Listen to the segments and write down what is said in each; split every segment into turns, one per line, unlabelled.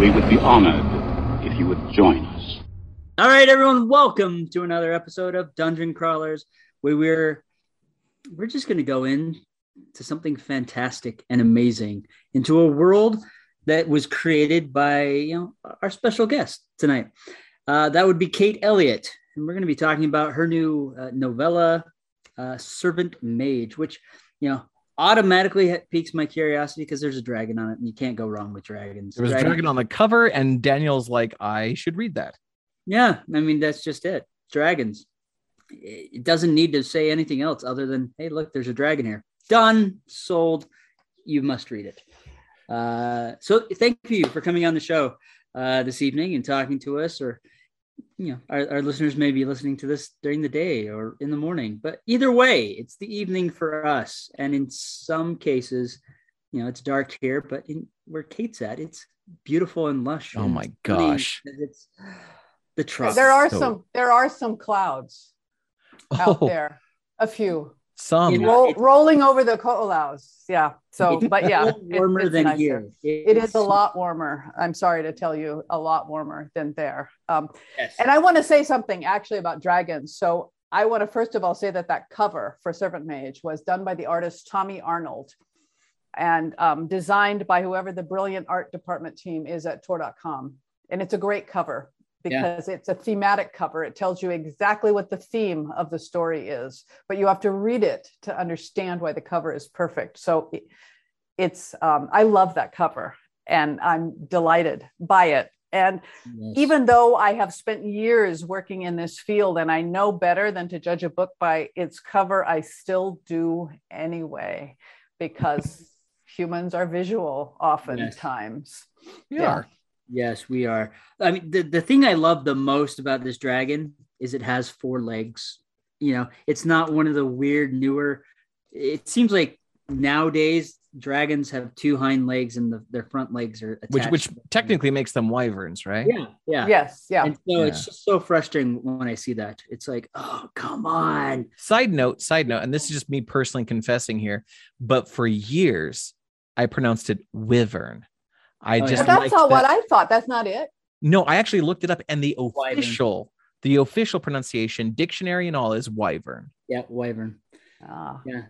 We would be honored if you would join us.
All right, everyone, welcome to another episode of Dungeon Crawlers, where we're we're just going to go in to something fantastic and amazing into a world that was created by you know our special guest tonight. Uh, that would be Kate Elliott, and we're going to be talking about her new uh, novella, uh, Servant Mage, which you know automatically piques my curiosity because there's a dragon on it, and you can't go wrong with dragons.
There was dragon. a dragon on the cover, and Daniel's like, I should read that.
Yeah, I mean that's just it. Dragons. It doesn't need to say anything else other than, hey, look, there's a dragon here. Done, sold. You must read it. Uh, so thank you for coming on the show uh, this evening and talking to us. Or you know, our, our listeners may be listening to this during the day or in the morning, but either way, it's the evening for us. And in some cases, you know, it's dark here, but in where Kate's at, it's beautiful and lush.
Oh my gosh!
It's the trust.
There are so... some. There are some clouds out oh. there. A few.
Some
you know, rolling over the Ko'olaus. Yeah. So, but yeah,
warmer it, than nicer. here.
It is a lot warmer. I'm sorry to tell you, a lot warmer than there. Um, yes. And I want to say something actually about dragons. So I want to first of all say that that cover for Servant Mage was done by the artist Tommy Arnold and um, designed by whoever the brilliant art department team is at Tor.com. And it's a great cover because yeah. it's a thematic cover. It tells you exactly what the theme of the story is, but you have to read it to understand why the cover is perfect. So it's, um, I love that cover and I'm delighted by it. And yes. even though I have spent years working in this field and I know better than to judge a book by its cover, I still do anyway, because humans are visual oftentimes.
Yes. Yeah.
Yes, we are. I mean, the, the thing I love the most about this dragon is it has four legs. You know, it's not one of the weird newer. It seems like nowadays dragons have two hind legs and the, their front legs are
which which technically makes them wyverns, right?
Yeah, yeah,
yes, yeah.
And so
yeah.
it's just so frustrating when I see that. It's like, oh, come on.
Side note, side note, and this is just me personally confessing here, but for years I pronounced it wyvern. I oh, just
yeah. that's not that. what I thought. That's not it.
No, I actually looked it up, and the official, wyvern. the official pronunciation, dictionary and all, is wyvern.
Yeah, wyvern. Oh. Yeah.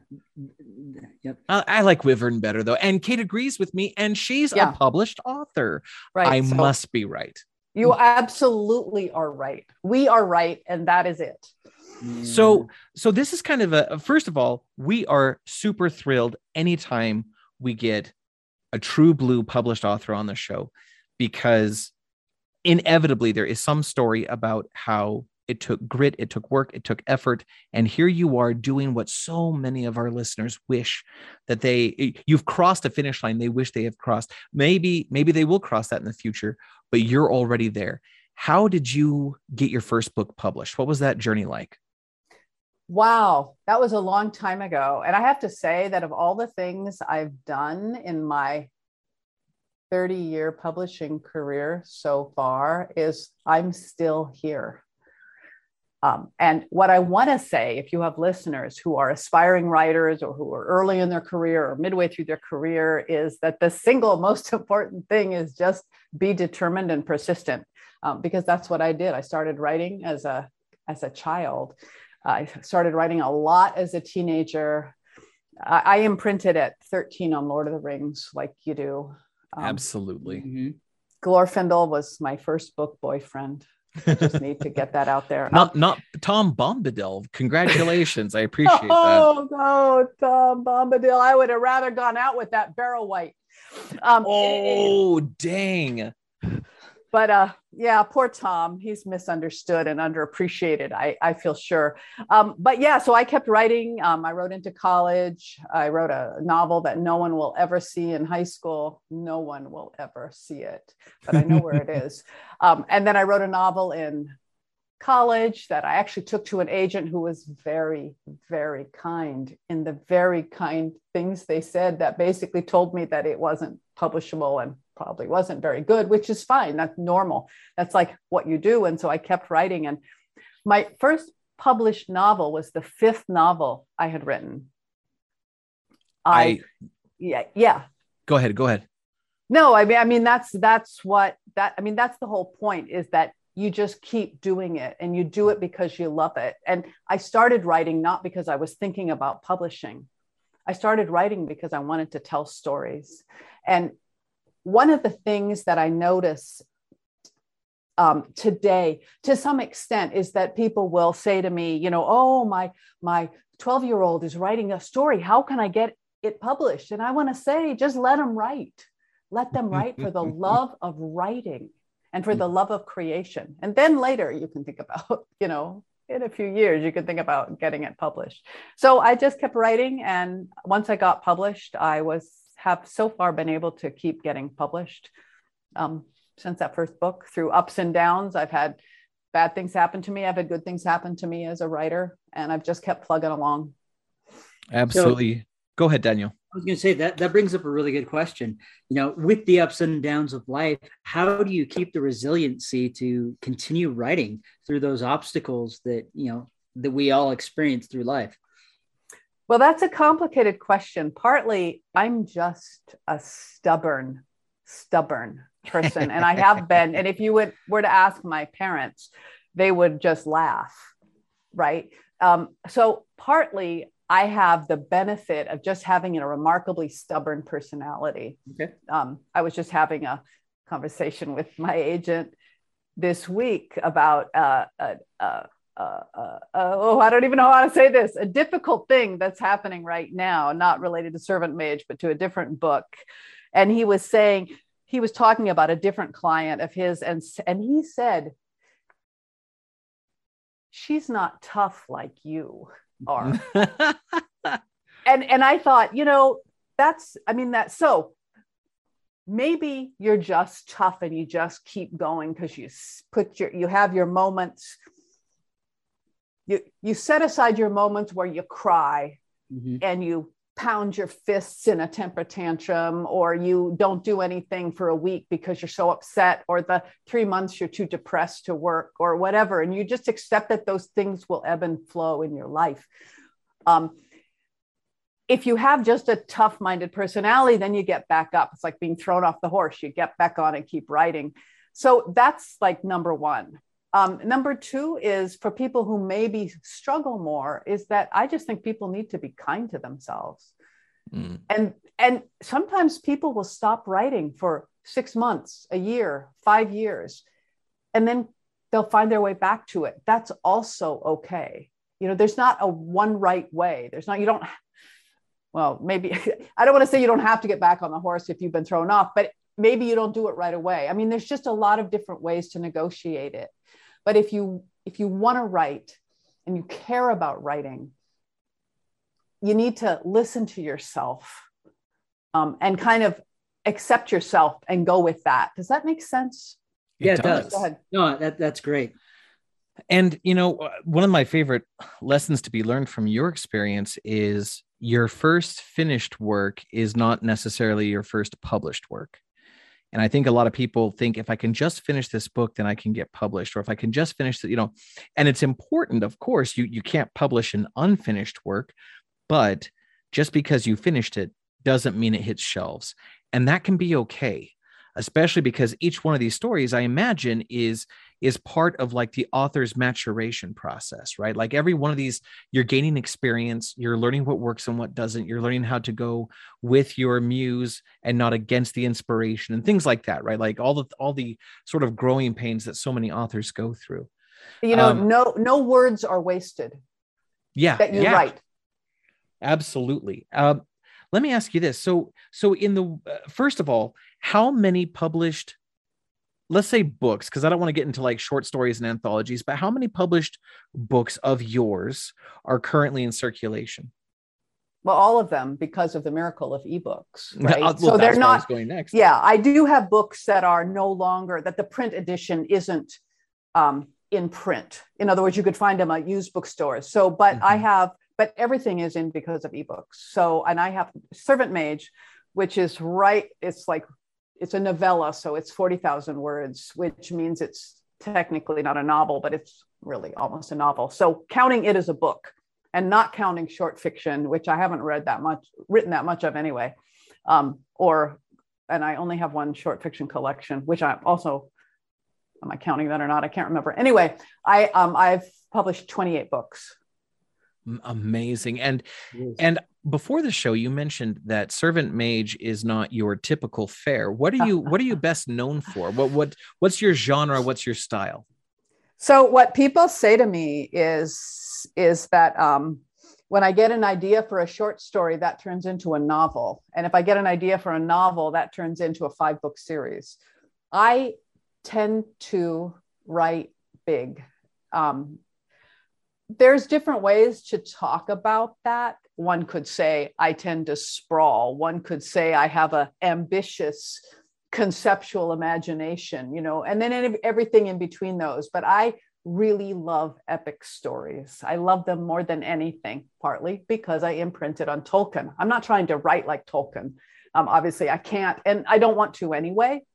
Yep. I, I, like Wyvern better though. And Kate agrees with me, and she's yeah. a published author. Right. I so must be right.
You absolutely are right. We are right, and that is it.
So, so this is kind of a first of all, we are super thrilled anytime we get a true blue published author on the show because inevitably there is some story about how it took grit, it took work, it took effort. And here you are doing what so many of our listeners wish that they you've crossed a finish line they wish they have crossed. Maybe, maybe they will cross that in the future, but you're already there. How did you get your first book published? What was that journey like?
Wow, that was a long time ago. And I have to say that of all the things I've done in my 30 year publishing career so far is I'm still here. Um, and what I want to say, if you have listeners who are aspiring writers or who are early in their career or midway through their career, is that the single most important thing is just be determined and persistent, um, because that's what I did. I started writing as a as a child, I started writing a lot as a teenager. I, I imprinted at 13 on Lord of the Rings, like you do.
Um, Absolutely. Mm-hmm.
Glorfindel was my first book boyfriend. I just need to get that out there.
Not um, not Tom Bombadil. Congratulations. I appreciate
oh, that. Oh no, Tom Bombadil. I would have rather gone out with that Barrow wight.
Um, oh it, dang
but uh, yeah, poor Tom. He's misunderstood and underappreciated. I, I feel sure. Um, but yeah, so I kept writing. Um, I wrote into college. I wrote a novel that no one will ever see in high school. No one will ever see it, but I know where it is. Um, and then I wrote a novel in college that I actually took to an agent who was very, very kind in the very kind things they said that basically told me that it wasn't publishable and probably wasn't very good, which is fine. That's normal. That's like what you do. And so I kept writing. And my first published novel was the fifth novel I had written. I, I yeah, yeah.
Go ahead. Go ahead.
no i mean i mean that's that's what that i mean that's the whole point is that you just keep doing it and you do it because you love it and i started writing not because i was thinking about publishing i started writing because i wanted to tell stories and one of the things that i notice um, today to some extent is that people will say to me you know oh my my 12 year old is writing a story how can i get it published and i want to say just let them write let them write for the love of writing and for the love of creation. And then later you can think about, you know, in a few years, you can think about getting it published. So I just kept writing. And once I got published, I was have so far been able to keep getting published um, since that first book through ups and downs. I've had bad things happen to me. I've had good things happen to me as a writer, and I've just kept plugging along.
Absolutely. So, Go ahead, Daniel.
I was going to say that that brings up a really good question. You know, with the ups and downs of life, how do you keep the resiliency to continue writing through those obstacles that you know that we all experience through life?
Well, that's a complicated question. Partly, I'm just a stubborn, stubborn person, and I have been. And if you would were to ask my parents, they would just laugh, right? Um, so partly I have the benefit of just having a remarkably stubborn personality. Okay. Um, I was just having a conversation with my agent this week about uh, uh, uh, uh, uh oh, I don't even know how to say this, a difficult thing that's happening right now, not related to Servant Mage, but to a different book. And he was saying, he was talking about a different client of his, and, and he said, She's not tough like you are. and and I thought, you know, that's I mean that so maybe you're just tough and you just keep going because you put your you have your moments you you set aside your moments where you cry mm-hmm. and you pound your fists in a temper tantrum or you don't do anything for a week because you're so upset or the 3 months you're too depressed to work or whatever and you just accept that those things will ebb and flow in your life um, if you have just a tough minded personality, then you get back up. It's like being thrown off the horse. You get back on and keep riding. So that's like number one. Um, number two is for people who maybe struggle more, is that I just think people need to be kind to themselves. Mm. And and sometimes people will stop writing for six months, a year, five years, and then they'll find their way back to it. That's also okay. You know, there's not a one right way. There's not, you don't, well, maybe I don't want to say you don't have to get back on the horse if you've been thrown off, but maybe you don't do it right away. I mean, there's just a lot of different ways to negotiate it. But if you if you want to write and you care about writing, you need to listen to yourself um, and kind of accept yourself and go with that. Does that make sense?
Yeah, it, does. does. No, that, that's great.
And, you know, uh, one of my favorite lessons to be learned from your experience is your first finished work is not necessarily your first published work. And I think a lot of people think if I can just finish this book, then I can get published, or if I can just finish it, you know, and it's important, of course, you, you can't publish an unfinished work, but just because you finished it doesn't mean it hits shelves. And that can be okay, especially because each one of these stories, I imagine, is is part of like the author's maturation process, right? Like every one of these, you're gaining experience, you're learning what works and what doesn't, you're learning how to go with your muse and not against the inspiration and things like that, right? Like all the all the sort of growing pains that so many authors go through.
You know, um, no no words are wasted.
Yeah,
that you
yeah.
write.
Absolutely. Um, let me ask you this. So, so in the uh, first of all, how many published let's say books because i don't want to get into like short stories and anthologies but how many published books of yours are currently in circulation?
Well all of them because of the miracle of ebooks right? well, so they're not going next. Yeah i do have books that are no longer that the print edition isn't um, in print. In other words you could find them at used bookstores. So but mm-hmm. i have but everything is in because of ebooks. So and i have servant mage which is right it's like it's a novella, so it's 40,000 words, which means it's technically not a novel, but it's really almost a novel. So counting it as a book and not counting short fiction, which I haven't read that much, written that much of anyway, um, or and I only have one short fiction collection, which I'm also am I counting that or not? I can't remember. Anyway, I um I've published 28 books.
Amazing. And and before the show, you mentioned that Servant Mage is not your typical fare. What are you what are you best known for? What what what's your genre? What's your style?
So what people say to me is is that um, when I get an idea for a short story, that turns into a novel, and if I get an idea for a novel, that turns into a five book series. I tend to write big. Um, there's different ways to talk about that. One could say I tend to sprawl. One could say I have a ambitious conceptual imagination, you know, and then everything in between those. But I really love epic stories. I love them more than anything, partly because I imprinted on Tolkien. I'm not trying to write like Tolkien. Um, obviously, I can't, and I don't want to anyway.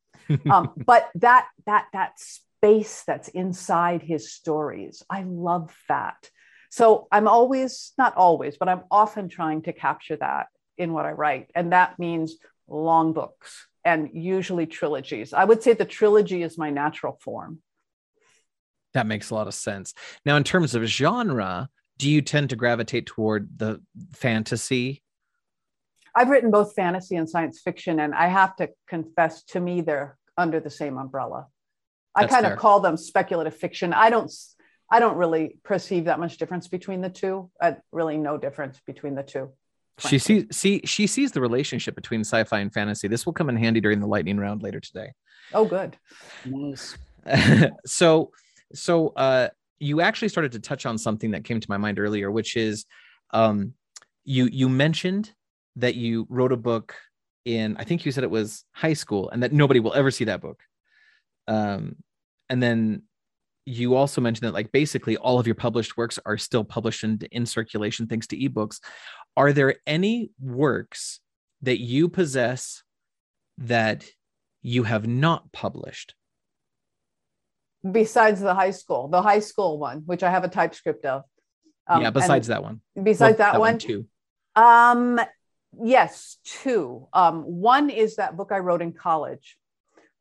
Um, but that that that space that's inside his stories, I love that. So I'm always, not always, but I'm often trying to capture that in what I write, and that means long books and usually trilogies. I would say the trilogy is my natural form.
That makes a lot of sense. Now, in terms of genre, do you tend to gravitate toward the fantasy?
I've written both fantasy and science fiction, and I have to confess to me they're under the same umbrella. That's I kind fair. of call them speculative fiction. I don't I don't really perceive that much difference between the two. Uh, really no difference between the two.
Frankly. She sees see she sees the relationship between sci-fi and fantasy. This will come in handy during the lightning round later today.
Oh, good.
Nice.
so so uh, you actually started to touch on something that came to my mind earlier, which is um, you you mentioned that you wrote a book in I think you said it was high school, and that nobody will ever see that book. Um, and then you also mentioned that like basically all of your published works are still published in, in circulation thanks to ebooks. Are there any works that you possess that you have not published
besides the high school, the high school one, which I have a typescript of.
Um, yeah, besides that one.
Besides well, that, that, one, one
too.
Um, yes, two. Um, one is that book I wrote in college,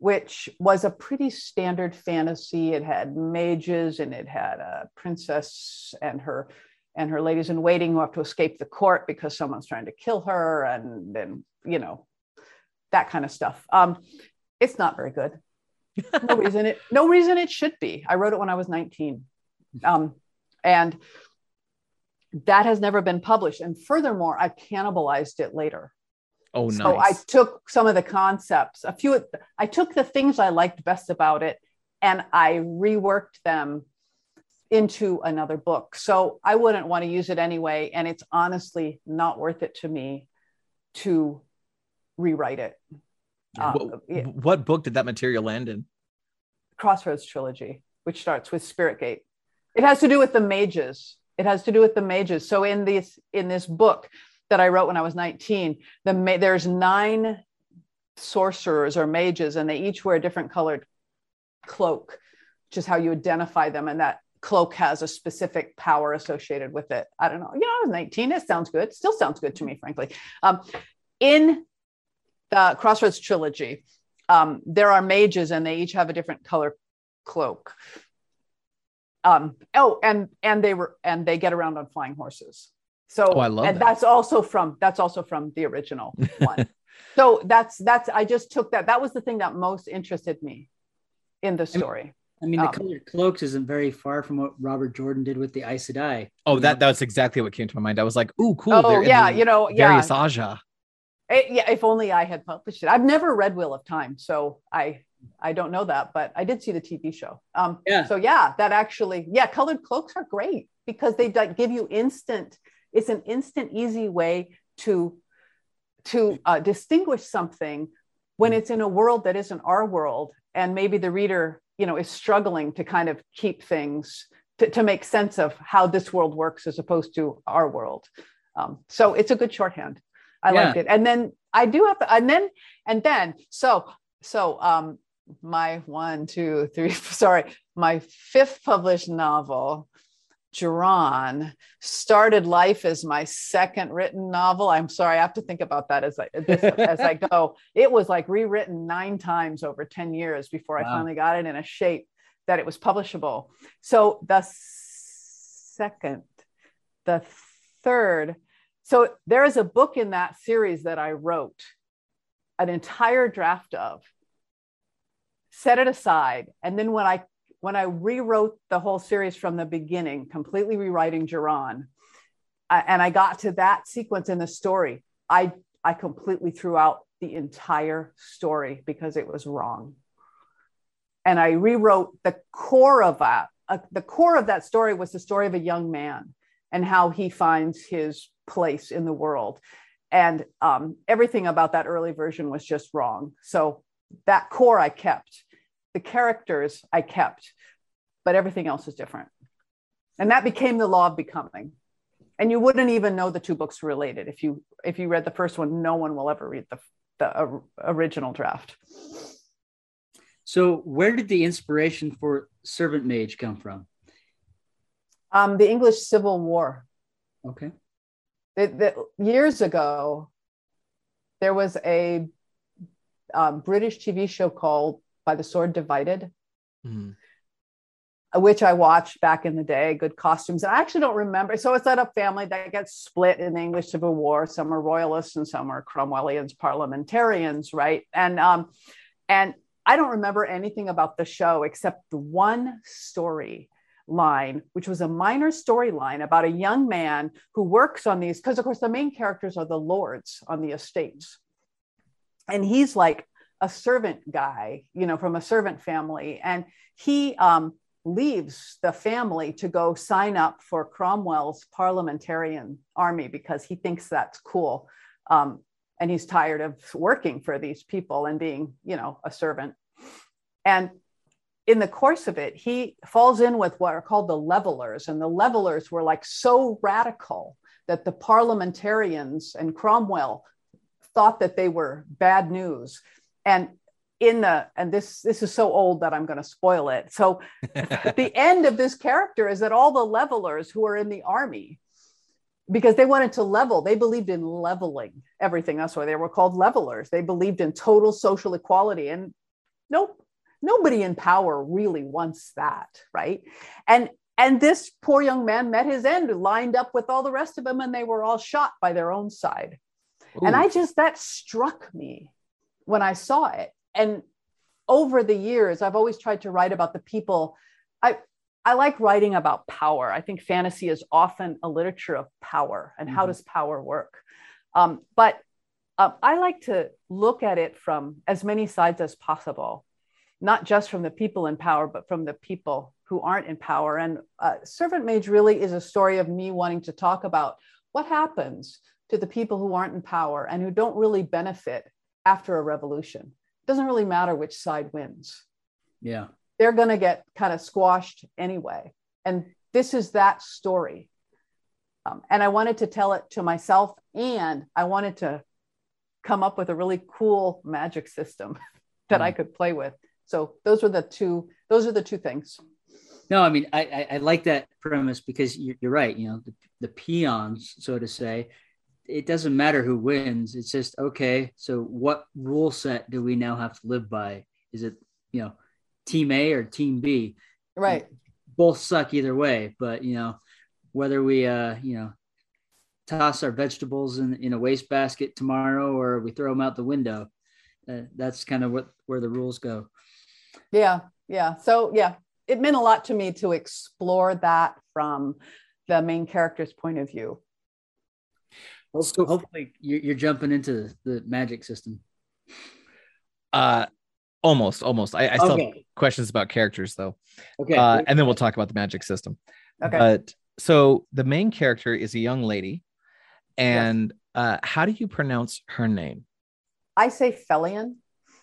which was a pretty standard fantasy. It had mages and it had a princess and her and her ladies in waiting who have to escape the court because someone's trying to kill her, and then you know that kind of stuff. Um, it's not very good no reason it no reason it should be. I wrote it when I was 19. Um, and that has never been published. And furthermore, I cannibalized it later.
Oh, nice.
So I took some of the concepts, a few, I took the things I liked best about it and I reworked them into another book. So I wouldn't want to use it anyway. And it's honestly not worth it to me to rewrite it.
What, yeah. Um, what book did that material land in?
Crossroads trilogy, which starts with Spirit Gate. It has to do with the mages. It has to do with the mages. So in this in this book that I wrote when I was 19, the there's nine sorcerers or mages, and they each wear a different colored cloak, which is how you identify them. And that cloak has a specific power associated with it. I don't know. You know, I was 19. It sounds good. Still sounds good to me, frankly. Um, in the Crossroads trilogy, um, there are mages and they each have a different color cloak. Um, oh, and and they were and they get around on flying horses. So
oh, I love
and
that.
that's also from that's also from the original one. so that's that's I just took that. That was the thing that most interested me in the story.
I mean, the um, colored cloaks isn't very far from what Robert Jordan did with the Aes Sedai.
Oh, that that's exactly what came to my mind. I was like, "Ooh, cool!"
Oh, yeah, you know, yeah.
Darius Ajah.
It, yeah, if only I had published it. I've never read Wheel of Time, so I I don't know that, but I did see the TV show. Um, yeah. So yeah, that actually, yeah, colored cloaks are great because they like, give you instant. It's an instant, easy way to to uh, distinguish something when it's in a world that isn't our world, and maybe the reader, you know, is struggling to kind of keep things to, to make sense of how this world works as opposed to our world. Um, so it's a good shorthand. I yeah. liked it. And then I do have, to, and then, and then, so, so, um, my one, two, three, sorry, my fifth published novel Jaran started life as my second written novel. I'm sorry, I have to think about that as I this, as I go. It was like rewritten nine times over 10 years before wow. I finally got it in a shape that it was publishable. So the second, the third, so there is a book in that series that I wrote an entire draft of, set it aside, and then when I when I rewrote the whole series from the beginning, completely rewriting Jaran, and I got to that sequence in the story, I I completely threw out the entire story because it was wrong. And I rewrote the core of that. Uh, the core of that story was the story of a young man and how he finds his place in the world. And um, everything about that early version was just wrong. So that core I kept the characters I kept, but everything else is different. And that became the law of becoming. And you wouldn't even know the two books were related if you if you read the first one. No one will ever read the the original draft.
So, where did the inspiration for Servant Mage come from?
Um, the English Civil War.
Okay.
The, years ago, there was a um, British TV show called by the sword divided mm-hmm. which i watched back in the day good costumes and i actually don't remember so it's that a family that gets split in the english civil war some are royalists and some are cromwellians parliamentarians right and um and i don't remember anything about the show except the one story line, which was a minor storyline about a young man who works on these, because of course the main characters are the lords on the estates. And he's like a servant guy, you know, from a servant family. And he um, leaves the family to go sign up for Cromwell's parliamentarian army because he thinks that's cool. Um, and he's tired of working for these people and being, you know, a servant. And in the course of it, he falls in with what are called the levelers. And the levelers were like so radical that the parliamentarians and Cromwell thought that they were bad news and in the and this this is so old that i'm going to spoil it. So the end of this character is that all the levelers who are in the army because they wanted to level they believed in leveling everything. That's why they were called levelers. They believed in total social equality and nope nobody in power really wants that right? And and this poor young man met his end lined up with all the rest of them and they were all shot by their own side. Ooh. and i just that struck me when I saw it. And over the years, I've always tried to write about the people. I I like writing about power. I think fantasy is often a literature of power and mm-hmm. how does power work. Um, but uh, I like to look at it from as many sides as possible, not just from the people in power, but from the people who aren't in power. And uh, Servant Mage really is a story of me wanting to talk about what happens to the people who aren't in power and who don't really benefit after a revolution. It doesn't really matter which side wins.
Yeah.
They're going to get kind of squashed anyway. And this is that story. Um, and I wanted to tell it to myself, and I wanted to come up with a really cool magic system that mm. I could play with. So those were the two. Those are the two things.
No, I mean I I, I like that premise because you're, you're right. You know the, the peons, so to say, it doesn't matter who wins. It's just okay. So what rule set do we now have to live by? Is it you know team A or team B?
Right.
Both suck either way, but you know whether we uh you know toss our vegetables in in a wastebasket tomorrow or we throw them out the window. Uh, that's kind of what where the rules go.
Yeah, yeah. So yeah, it meant a lot to me to explore that from the main character's point of view
so hopefully you're jumping into the magic system.
Uh, almost, almost. I, I still okay. have questions about characters though.
Okay.
Uh, and then we'll talk about the magic system.
Okay.
But so the main character is a young lady, and yes. uh, how do you pronounce her name?
I say Fellion.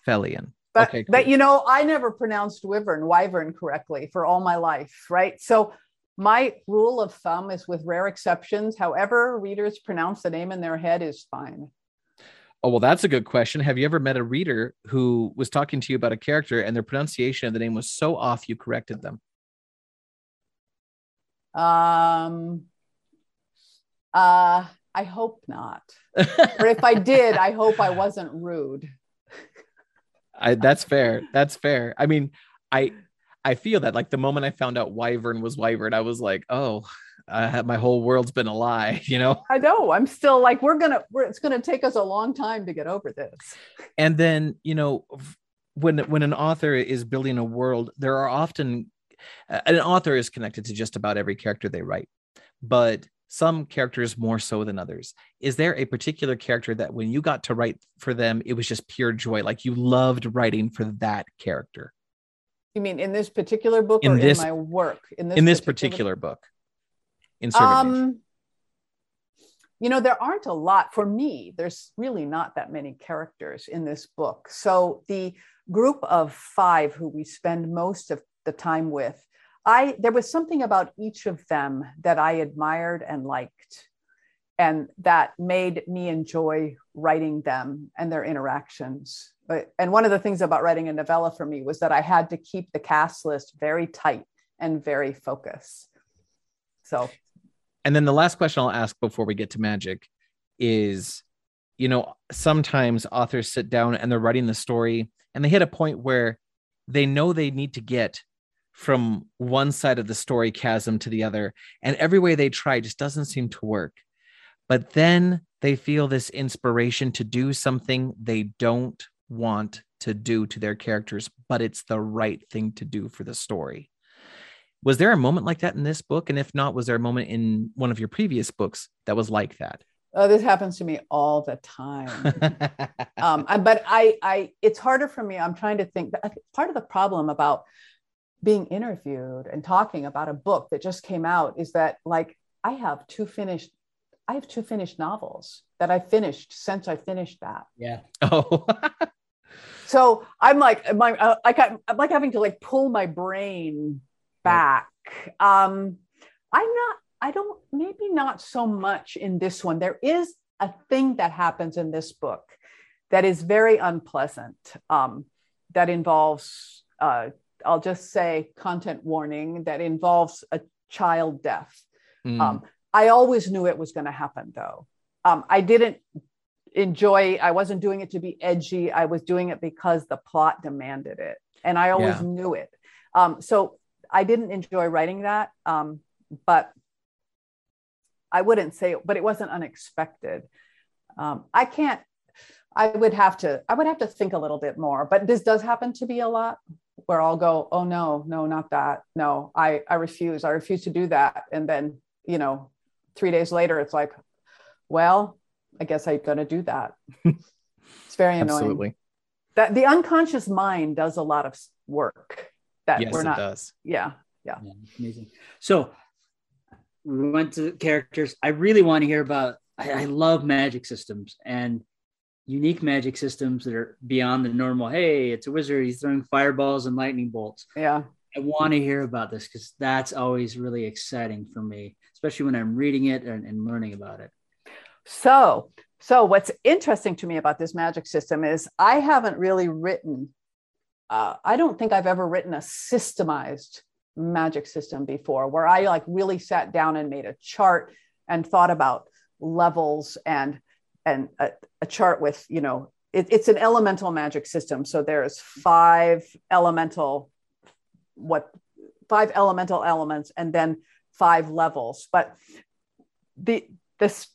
Fellion.
But, okay, cool. but you know, I never pronounced wyvern, wyvern correctly for all my life, right? So my rule of thumb is with rare exceptions, however readers pronounce the name in their head is fine.
Oh, well, that's a good question. Have you ever met a reader who was talking to you about a character and their pronunciation of the name was so off you corrected them?
Um, uh, I hope not. or if I did, I hope I wasn't rude.
I, that's fair. That's fair. I mean, I I feel that like the moment I found out Wyvern was Wyvern, I was like, oh, uh, my whole world's been a lie, you know?
I know. I'm still like, we're gonna, we're, it's gonna take us a long time to get over this.
And then, you know, when when an author is building a world, there are often an author is connected to just about every character they write, but some characters more so than others. Is there a particular character that when you got to write for them, it was just pure joy? Like you loved writing for that character?
You mean in this particular book in or this, in my work?
In this, in this particular, particular book? In um,
you know, there aren't a lot for me. There's really not that many characters in this book. So the group of five who we spend most of the time with I there was something about each of them that I admired and liked and that made me enjoy writing them and their interactions. And one of the things about writing a novella for me was that I had to keep the cast list very tight and very focused. So
and then the last question I'll ask before we get to magic is you know, sometimes authors sit down and they're writing the story and they hit a point where they know they need to get from one side of the story chasm to the other. And every way they try just doesn't seem to work. But then they feel this inspiration to do something they don't want to do to their characters, but it's the right thing to do for the story. Was there a moment like that in this book? And if not, was there a moment in one of your previous books that was like that?
Oh, this happens to me all the time. um, but I, I, it's harder for me. I'm trying to think. Part of the problem about being interviewed and talking about a book that just came out is that like I have two finished I have two finished novels that I finished since I finished that.
Yeah.
Oh.
so I'm like my uh, like I'm, I'm like having to like pull my brain back. Um I'm not I don't maybe not so much in this one. There is a thing that happens in this book that is very unpleasant um, that involves uh, I'll just say content warning that involves a child death. Mm. Um, I always knew it was going to happen though. Um, I didn't enjoy, I wasn't doing it to be edgy. I was doing it because the plot demanded it. And I always yeah. knew it. Um, so I didn't enjoy writing that. Um, but I wouldn't say, but it wasn't unexpected. Um, I can't, I would have to, I would have to think a little bit more, but this does happen to be a lot where I'll go, oh no, no, not that. No, I, I refuse. I refuse to do that. And then, you know, three days later, it's like, well, I guess I'm going to do that. it's very annoying. Absolutely. That the unconscious mind does a lot of work that
yes,
we're not.
It does.
Yeah, yeah.
Yeah. Amazing. So we went to characters. I really want to hear about. I, I love magic systems and unique magic systems that are beyond the normal. Hey, it's a wizard. He's throwing fireballs and lightning bolts.
Yeah.
I want to hear about this because that's always really exciting for me, especially when I'm reading it and, and learning about it.
So, so what's interesting to me about this magic system is I haven't really written. Uh, I don't think I've ever written a systemized magic system before, where I like really sat down and made a chart and thought about levels and and a, a chart with you know it, it's an elemental magic system so there's five elemental what five elemental elements and then five levels but the this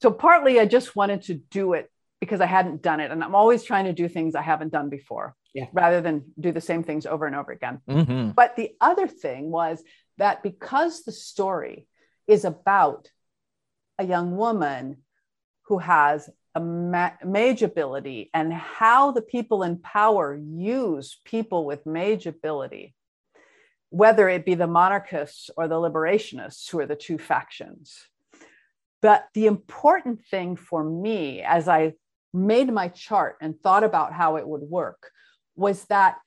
so partly i just wanted to do it because i hadn't done it and i'm always trying to do things i haven't done before
yeah.
rather than do the same things over and over again
mm-hmm.
but the other thing was that because the story is about a young woman who has a ma- mage ability and how the people in power use people with mage ability, whether it be the monarchists or the liberationists, who are the two factions. But the important thing for me, as I made my chart and thought about how it would work, was that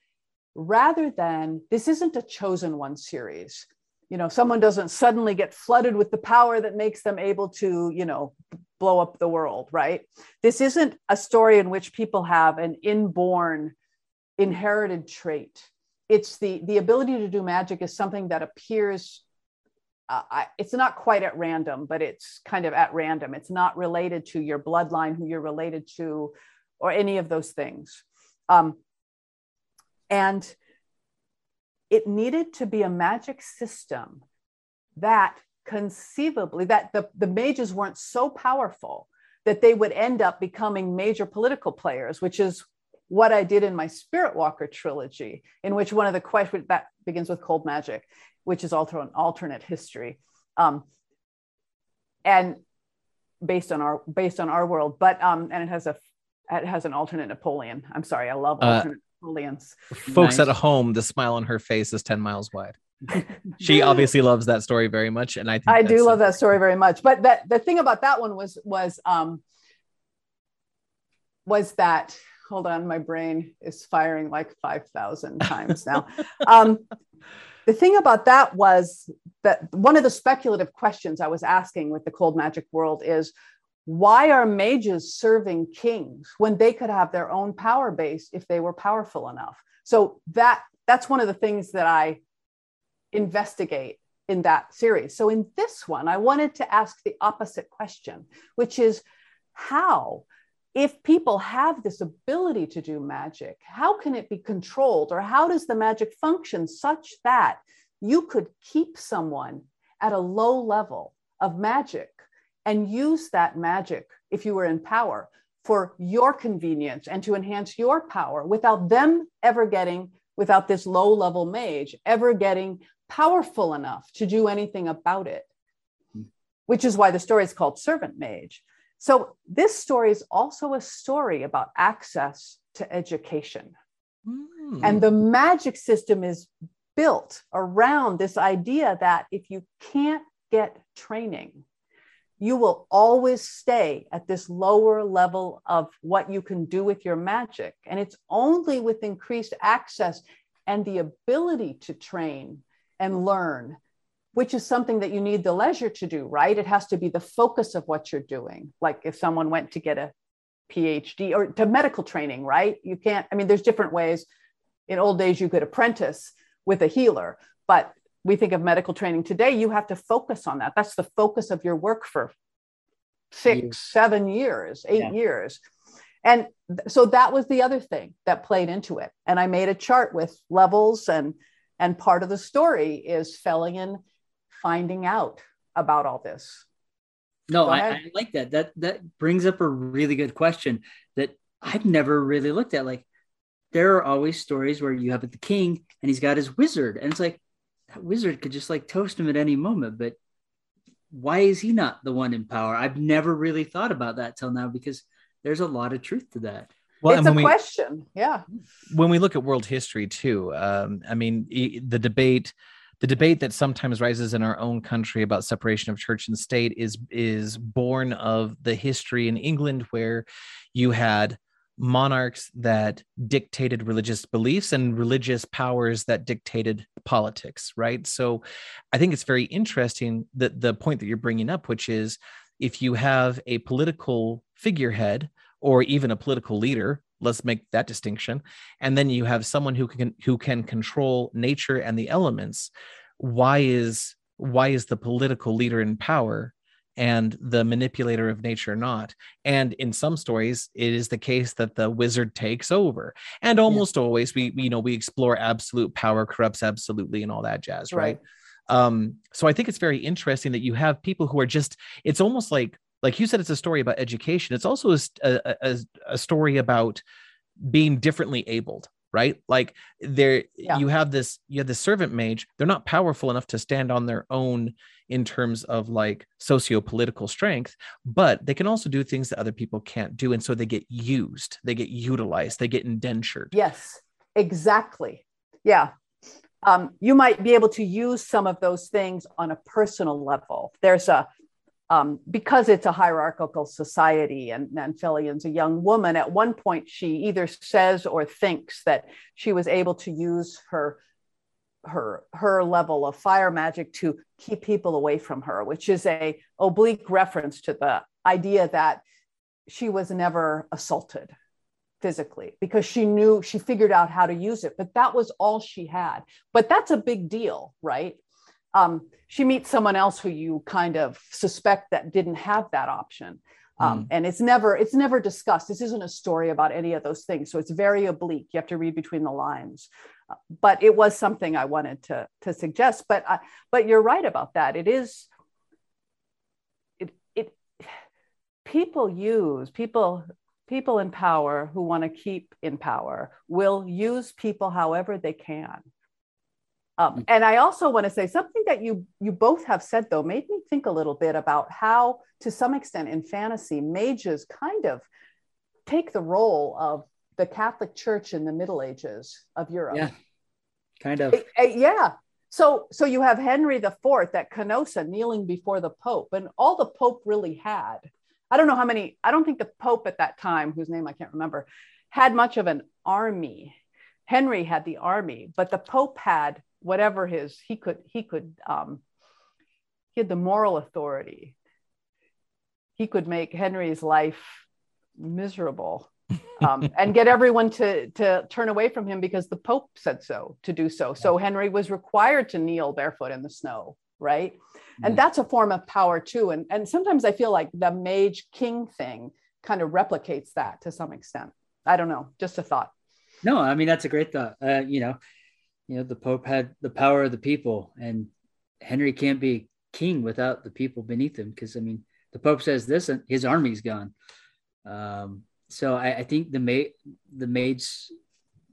rather than this isn't a chosen one series, you know, someone doesn't suddenly get flooded with the power that makes them able to, you know, blow up the world, right? This isn't a story in which people have an inborn inherited trait. It's the the ability to do magic is something that appears uh, I, it's not quite at random, but it's kind of at random. It's not related to your bloodline, who you're related to, or any of those things. Um, and it needed to be a magic system that conceivably that the, the mages weren't so powerful that they would end up becoming major political players, which is what I did in my Spirit Walker trilogy, in which one of the questions that begins with cold magic, which is also an alternate history, um, and based on our based on our world, but um, and it has a it has an alternate Napoleon. I'm sorry, I love uh, alternate uh, Napoleons.
Folks nice. at home, the smile on her face is ten miles wide. she obviously loves that story very much, and I
I do love that story very much. But that the thing about that one was was um, was that hold on, my brain is firing like 5,000 times now. Um, the thing about that was that one of the speculative questions I was asking with the cold magic world is why are mages serving kings when they could have their own power base if they were powerful enough? So that that's one of the things that I investigate in that series. So in this one, I wanted to ask the opposite question, which is how if people have this ability to do magic, how can it be controlled? Or how does the magic function such that you could keep someone at a low level of magic and use that magic if you were in power for your convenience and to enhance your power without them ever getting, without this low level mage ever getting powerful enough to do anything about it? Hmm. Which is why the story is called Servant Mage so, this story is also a story about access to education. Mm. And the magic system is built around this idea that if you can't get training, you will always stay at this lower level of what you can do with your magic. And it's only with increased access and the ability to train and learn which is something that you need the leisure to do, right? It has to be the focus of what you're doing. Like if someone went to get a PhD or to medical training, right? You can't, I mean, there's different ways. In old days, you could apprentice with a healer, but we think of medical training today, you have to focus on that. That's the focus of your work for six, years. seven years, eight yeah. years. And so that was the other thing that played into it. And I made a chart with levels and and part of the story is Fellion finding out about all this?
No, I, I, like that. That that brings up a really good question that I've never really looked at. Like, there are always stories where you have the king and he's got his wizard, and it's like that wizard could just like toast him at any moment. But why is he not the one in power? I've never really thought about that till now because there's a lot of truth to that.
Well, it's a we, question. Yeah.
When we look at world history too, um, I mean, the debate the debate that sometimes rises in our own country about separation of church and state is is born of the history in England where you had monarchs that dictated religious beliefs and religious powers that dictated politics right so i think it's very interesting that the point that you're bringing up which is if you have a political figurehead or even a political leader let's make that distinction. And then you have someone who can who can control nature and the elements. Why is why is the political leader in power and the manipulator of nature not? And in some stories it is the case that the wizard takes over. And almost yeah. always we you know we explore absolute power corrupts absolutely and all that jazz right, right? um so i think it's very interesting that you have people who are just it's almost like like you said, it's a story about education. It's also a, a, a story about being differently abled right? Like there yeah. you have this you have the servant mage they're not powerful enough to stand on their own in terms of like socio-political strength but they can also do things that other people can't do and so they get used they get utilized they get indentured.
Yes exactly. Yeah. Um, you might be able to use some of those things on a personal level. There's a um, because it's a hierarchical society and, Fellion's a young woman, at one point she either says or thinks that she was able to use her her her level of fire magic to keep people away from her, which is a oblique reference to the idea that she was never assaulted physically because she knew she figured out how to use it but that was all she had. But that's a big deal right um, she meets someone else who you kind of suspect that didn't have that option. Um, mm. And it's never it's never discussed. This isn't a story about any of those things, so it's very oblique. You have to read between the lines. Uh, but it was something I wanted to to suggest. But uh, but you're right about that. It is. It it people use people people in power who want to keep in power will use people however they can um, mm. and I also want to say something that you you both have said though made me think a little bit about how, to some extent, in fantasy, mages kind of take the role of the Catholic Church in the Middle Ages of Europe.
Yeah, kind of.
yeah. So so you have Henry IV at Canossa kneeling before the Pope, and all the Pope really had. I don't know how many. I don't think the Pope at that time, whose name I can't remember, had much of an army. Henry had the army, but the Pope had whatever his he could he could um, he had the moral authority. He could make henry's life miserable um, and get everyone to to turn away from him because the pope said so to do so. So henry was required to kneel barefoot in the snow right? And mm. that's a form of power too. And and sometimes i feel like the mage king thing kind of replicates that to some extent. I don't know just a thought.
No i mean that's a great thought. Uh, you know you know the pope had the power of the people and henry can't be king without the people beneath him because i mean the pope says this and his army's gone. Um, so I, I, think the maid the maid's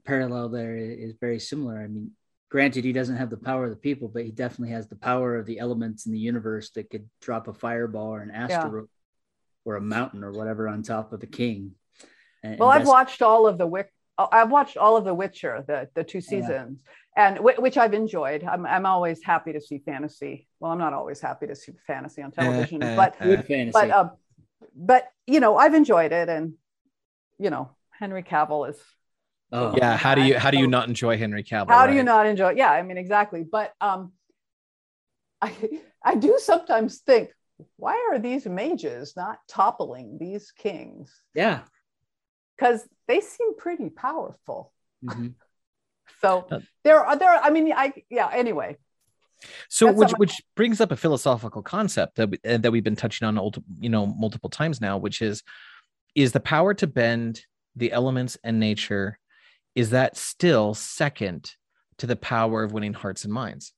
parallel there is very similar. I mean granted he doesn't have the power of the people but he definitely has the power of the elements in the universe that could drop a fireball or an asteroid yeah. or a mountain or whatever on top of the king.
And, well and i've watched all of the wick I've watched all of The Witcher, the the two seasons, and w- which I've enjoyed. I'm I'm always happy to see fantasy. Well, I'm not always happy to see fantasy on television, but but um, but you know, I've enjoyed it, and you know, Henry Cavill is.
Oh yeah, how do you how do you not enjoy Henry Cavill?
How right? do you not enjoy? Yeah, I mean exactly. But um, I I do sometimes think, why are these mages not toppling these kings?
Yeah,
because they seem pretty powerful. Mm-hmm. So uh, there are there. I mean, I yeah. Anyway.
So, which which brings up a philosophical concept that we, that we've been touching on, you know, multiple times now, which is is the power to bend the elements and nature. Is that still second to the power of winning hearts and minds?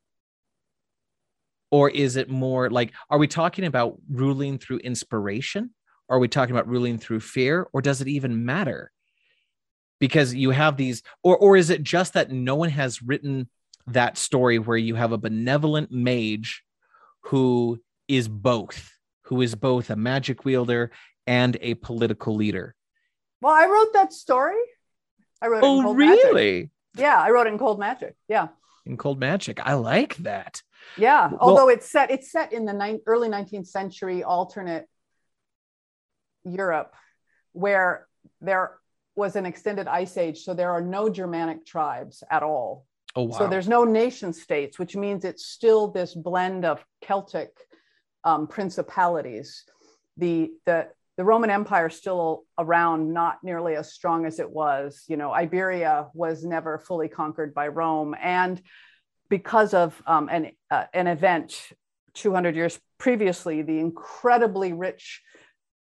Or is it more like, are we talking about ruling through inspiration? Are we talking about ruling through fear, or does it even matter? Because you have these, or or is it just that no one has written that story where you have a benevolent mage who is both, who is both a magic wielder and a political leader?
Well, I wrote that story. I wrote.
Oh, really?
Magic. Yeah, I wrote it in Cold Magic. Yeah.
In Cold Magic, I like that.
Yeah, well, although it's set it's set in the ni- early 19th century alternate Europe, where there was an extended ice age. So there are no Germanic tribes at all.
Oh, wow.
So there's no nation states, which means it's still this blend of Celtic um, principalities. The, the, the Roman Empire is still around, not nearly as strong as it was. You know, Iberia was never fully conquered by Rome. And because of um, an, uh, an event 200 years previously, the incredibly rich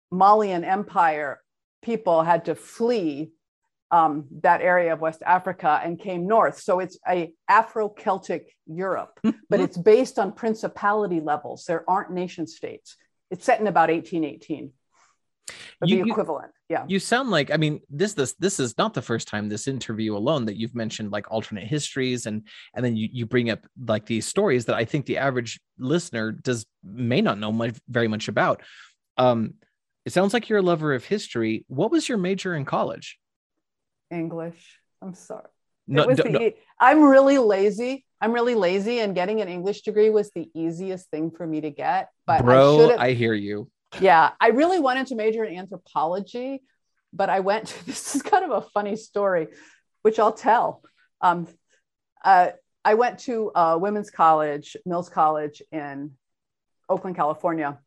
Malian Empire people had to flee um, that area of West Africa and came north. So it's a Afro-Celtic Europe, mm-hmm. but it's based on principality levels. There aren't nation states. It's set in about 1818. You, the equivalent. Yeah.
You sound like I mean this this this is not the first time this interview alone that you've mentioned like alternate histories and and then you you bring up like these stories that I think the average listener does may not know much, very much about. Um, it sounds like you're a lover of history. What was your major in college?
English. I'm sorry. No, no, the, no. I'm really lazy. I'm really lazy, and getting an English degree was the easiest thing for me to get.
But bro, I, I hear you.
Yeah, I really wanted to major in anthropology, but I went. To, this is kind of a funny story, which I'll tell. Um, uh, I went to a women's college, Mills College in Oakland, California,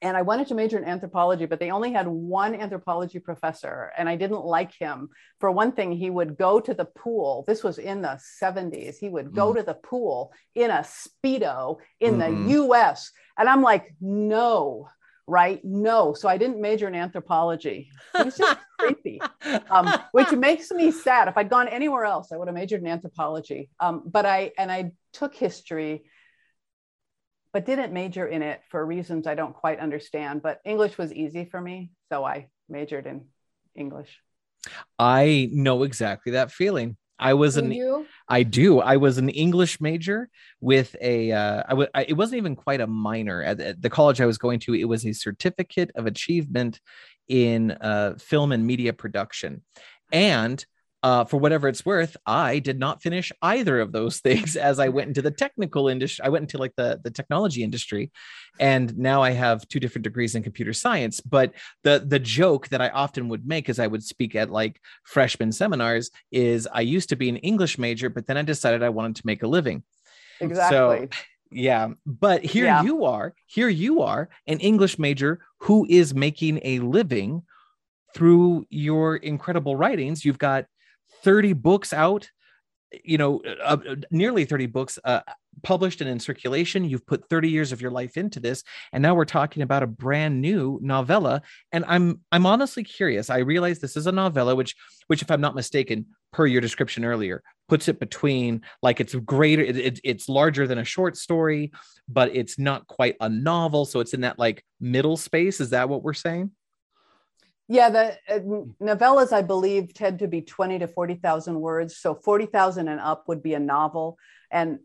and I wanted to major in anthropology, but they only had one anthropology professor, and I didn't like him. For one thing, he would go to the pool. This was in the 70s. He would go mm. to the pool in a Speedo in mm-hmm. the US. And I'm like, no, right? No. So I didn't major in anthropology. It was just creepy, um, which makes me sad. If I'd gone anywhere else, I would have majored in anthropology. Um, but I, and I took history but didn't major in it for reasons I don't quite understand. But English was easy for me, so I majored in English.
I know exactly that feeling. I was
an you?
I do. I was an English major with a. Uh, I w- I, it wasn't even quite a minor at, at the college I was going to. It was a certificate of achievement in uh, film and media production, and uh, for whatever it's worth, I did not finish either of those things as I went into the technical industry. I went into like the, the technology industry, and now I have two different degrees in computer science. But the the joke that I often would make as I would speak at like freshman seminars is I used to be an English major, but then I decided I wanted to make a living.
Exactly.
So, yeah, but here yeah. you are. Here you are, an English major who is making a living through your incredible writings. You've got 30 books out you know uh, uh, nearly 30 books uh, published and in circulation. You've put 30 years of your life into this and now we're talking about a brand new novella. And i'm i'm honestly curious. I realize this is a novella which which if i'm not mistaken per your description earlier puts it between like it's greater it, it, it's larger than a short story but it's not quite a novel. So it's in that like middle space. Is that what we're saying
yeah, the uh, novellas, I believe, tend to be 20 to 40,000 words. So 40,000 and up would be a novel. And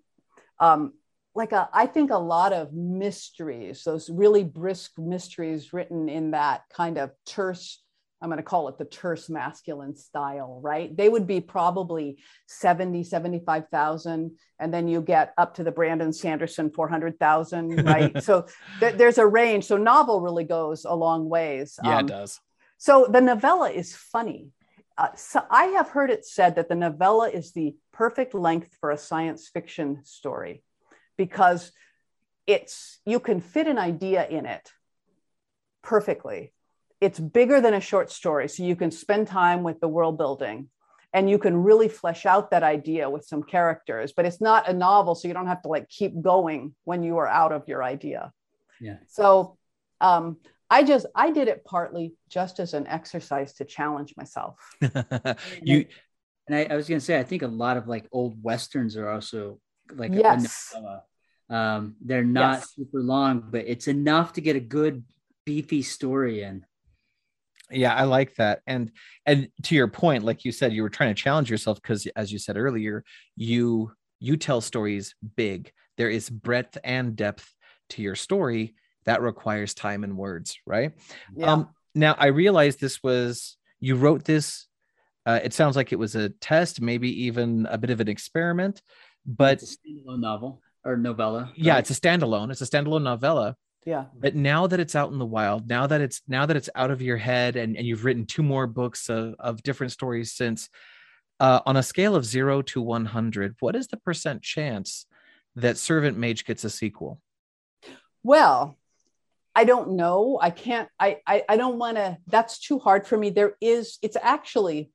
um, like a, I think a lot of mysteries, those really brisk mysteries written in that kind of terse, I'm going to call it the terse masculine style, right? They would be probably 70, 75,000. And then you get up to the Brandon Sanderson 400,000, right? so th- there's a range. So novel really goes a long ways.
Yeah, um, it does.
So the novella is funny. Uh, so I have heard it said that the novella is the perfect length for a science fiction story because it's you can fit an idea in it perfectly. It's bigger than a short story, so you can spend time with the world building and you can really flesh out that idea with some characters, but it's not a novel, so you don't have to like keep going when you are out of your idea.
Yeah.
So um, I just I did it partly just as an exercise to challenge myself.
you and I, I, was gonna say I think a lot of like old westerns are also like
yes.
Um, they're not yes. super long, but it's enough to get a good beefy story in.
Yeah, I like that. And and to your point, like you said, you were trying to challenge yourself because as you said earlier, you you tell stories big. There is breadth and depth to your story that requires time and words, right? Yeah. Um, now I realized this was you wrote this. Uh, it sounds like it was a test, maybe even a bit of an experiment, but
it's a standalone novel or novella. Right?
Yeah, it's a standalone. It's a standalone novella.
Yeah.
But now that it's out in the wild, now that it's now that it's out of your head, and, and you've written two more books of, of different stories since, uh, on a scale of zero to one hundred, what is the percent chance that Servant Mage gets a sequel?
Well, I don't know. I can't, I, I, I don't want to, that's too hard for me. There is, it's actually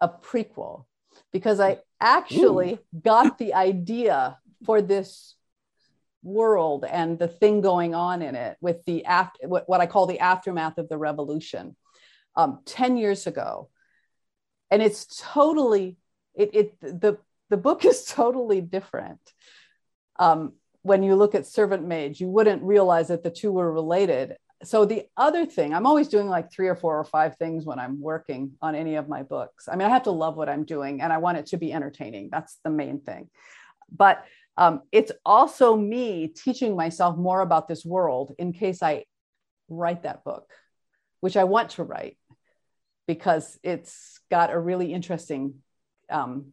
a prequel because I actually Ooh. got the idea for this world and the thing going on in it with the after what, what I call the aftermath of the revolution um, 10 years ago. And it's totally, it, it the, the book is totally different. Um, when you look at servant mage, you wouldn't realize that the two were related. So the other thing, I'm always doing like three or four or five things when I'm working on any of my books. I mean, I have to love what I'm doing and I want it to be entertaining. That's the main thing. But um, it's also me teaching myself more about this world in case I write that book, which I want to write because it's got a really interesting um,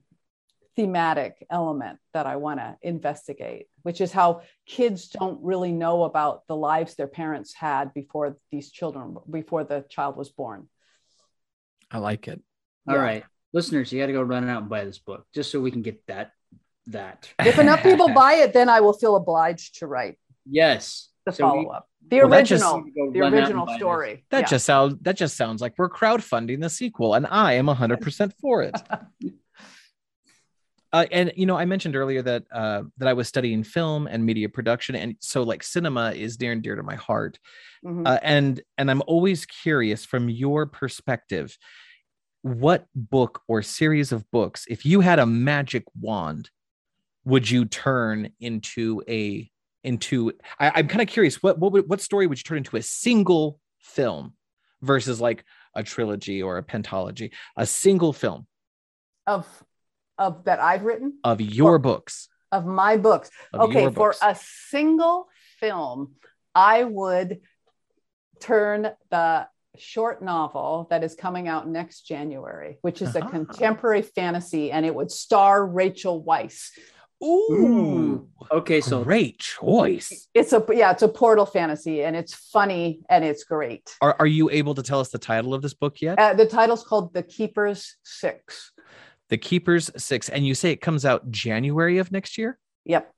thematic element that I want to investigate, which is how kids don't really know about the lives their parents had before these children, before the child was born.
I like it.
All yeah. right, listeners, you got to go run out and buy this book just so we can get that. That
if enough people buy it, then I will feel obliged to write.
Yes,
the
So
follow up. The
Well, that just-
original, the
run out and
original
buy this.
story.
That
Yeah.
just sounds that just sounds like we're crowdfunding the sequel, and I am hundred percent for it. Uh, and you know, I mentioned earlier that uh, that I was studying film and media production, and so like cinema is near and dear to my heart.
Mhm.
Uh, and and I'm always curious from your perspective, what book or series of books, if you had a magic wand, would you turn into a into? I, I'm kind of curious. What what would- what story would you turn into a single film versus like a trilogy or a pentology? A single film
of of that I've written
of your books.
of my books.
Of
okay,
your
for a single film, I would turn the short novel that is coming out next January, which is a
Ah.
contemporary fantasy, and it would star Rachel Weisz.
Ooh,
Okay, so
great choice.
It's a yeah, it's a portal fantasy, and it's funny and it's great.
Are, are you able to tell us the title of this book yet?
Uh, the title's called The Keepers Six.
The Keepers Six, and you say it comes out January of next year.
Yep.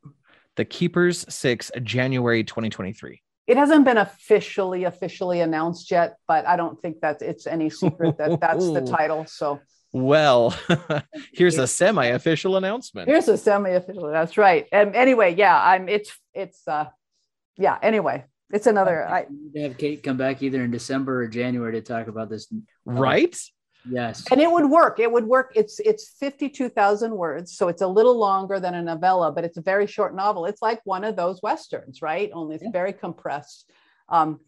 The Keepers Six, January 2023.
It hasn't been officially officially announced yet, but I don't think that it's any secret that that's the title. So
Well, here's a semi-official announcement.
here's a semi-official. That's right. And anyway, yeah, I'm. It's it's. uh Yeah. Anyway, it's another. I
we need to have Kate come back either in December or January to talk about this.
Right?
Yes.
and it would work. It would work. It's it's fifty two thousand words, so it's a little longer than a novella, but it's a very short novel. It's like one of those westerns, right? Only it's
Yeah.
very compressed. Um,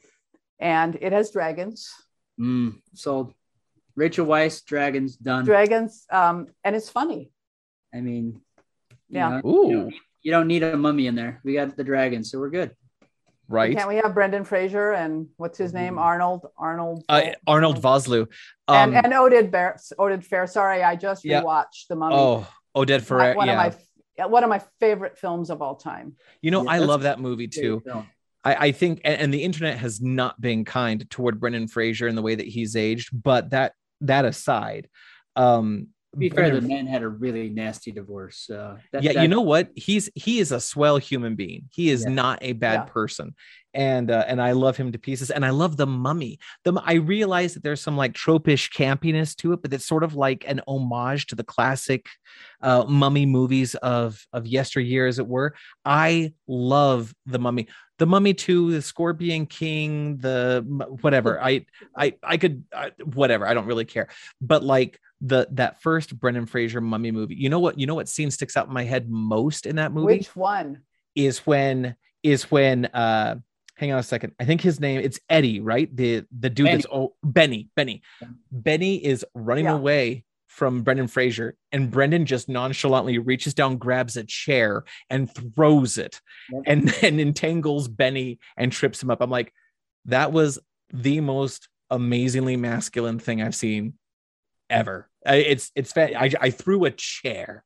and it has dragons.
Mm, sold. Rachel Weisz, Dragons, done.
Dragons. Um, and it's funny.
I mean, you
Yeah.
know, you,
Ooh,
don't, you don't need a mummy in there. We got the dragons, so we're good.
Right.
Can't we have Brendan Fraser and what's his name? Arnold. Arnold.
Uh, Arnold Vosloo.
and,
Um,
and Oded Bear, Oded Fehr. Sorry, I just
Yeah.
rewatched The Mummy.
oh, Oded Fehr.
one
Yeah.
of my one of my favorite films of all time.
you know,
Yeah,
I love that movie too. I, I think, and, and the internet has not been kind toward Brendan Fraser in the way that he's aged. But that that aside, um,
To be fair, the man had a really nasty divorce. So that,
yeah,
that-
you know what? He's he is a swell human being. He is
Yeah.
not a bad
Yeah.
person, and uh, and I love him to pieces. And I love the Mummy. The I realize that there's some like tropish campiness to it, but it's sort of like an homage to the classic uh, Mummy movies of of yesteryear, as it were. I love the Mummy. The Mummy Two, the Scorpion King, the whatever. I I I could I, whatever. I don't really care. But like the that first Brendan Fraser Mummy movie, you know what? You know what scene sticks out in my head most in that movie
Which one?
is when is when uh hang on a second. I think his name it's Eddie, right? The the dude that's oh Benny, Benny. Benny is running
Yeah.
away from Brendan Fraser, and Brendan just nonchalantly reaches down, grabs a chair, and throws it,
Yep.
and then entangles Benny and trips him up. I'm like, that was the most amazingly masculine thing I've seen ever. It's it's I, I threw a chair.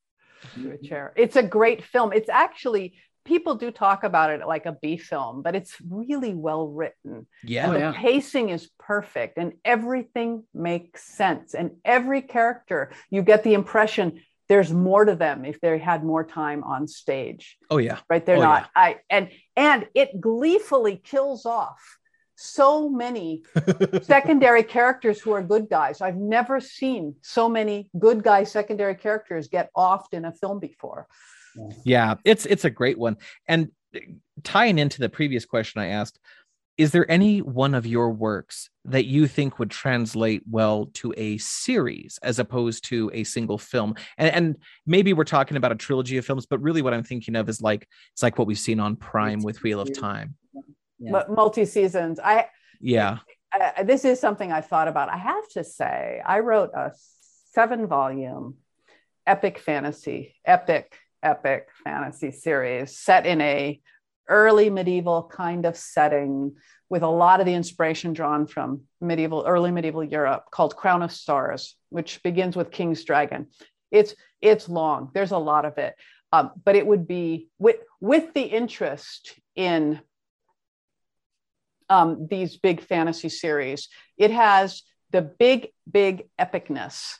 Threw a chair. It's a great film. It's actually people do talk about it like a B film, but it's really well written.
Yeah.
Oh,
the
yeah.
pacing is perfect and everything makes sense. And every character, you get the impression there's more to them if they had more time on stage.
Oh yeah.
right they're
Oh,
not i and and it gleefully kills off so many secondary characters who are good guys i've never seen so many good guy secondary characters get offed in a film before
Yeah, it's it's a great one. And tying into the previous question I asked, is there any one of your works that you think would translate well to a series as opposed to a single film? And, and maybe we're talking about a trilogy of films, but really what I'm thinking of is like it's like what we've seen on Prime with Wheel of Time.
Yeah.
but multi seasons i
Yeah.
uh, this is something i thought about i have to say i wrote a seven volume epic fantasy epic epic fantasy series set in a early medieval kind of setting with a lot of the inspiration drawn from medieval early medieval europe called crown of stars which begins with king's dragon it's it's long there's a lot of it um, but it would be with with the interest in um, these big fantasy series. It has the big, big epicness,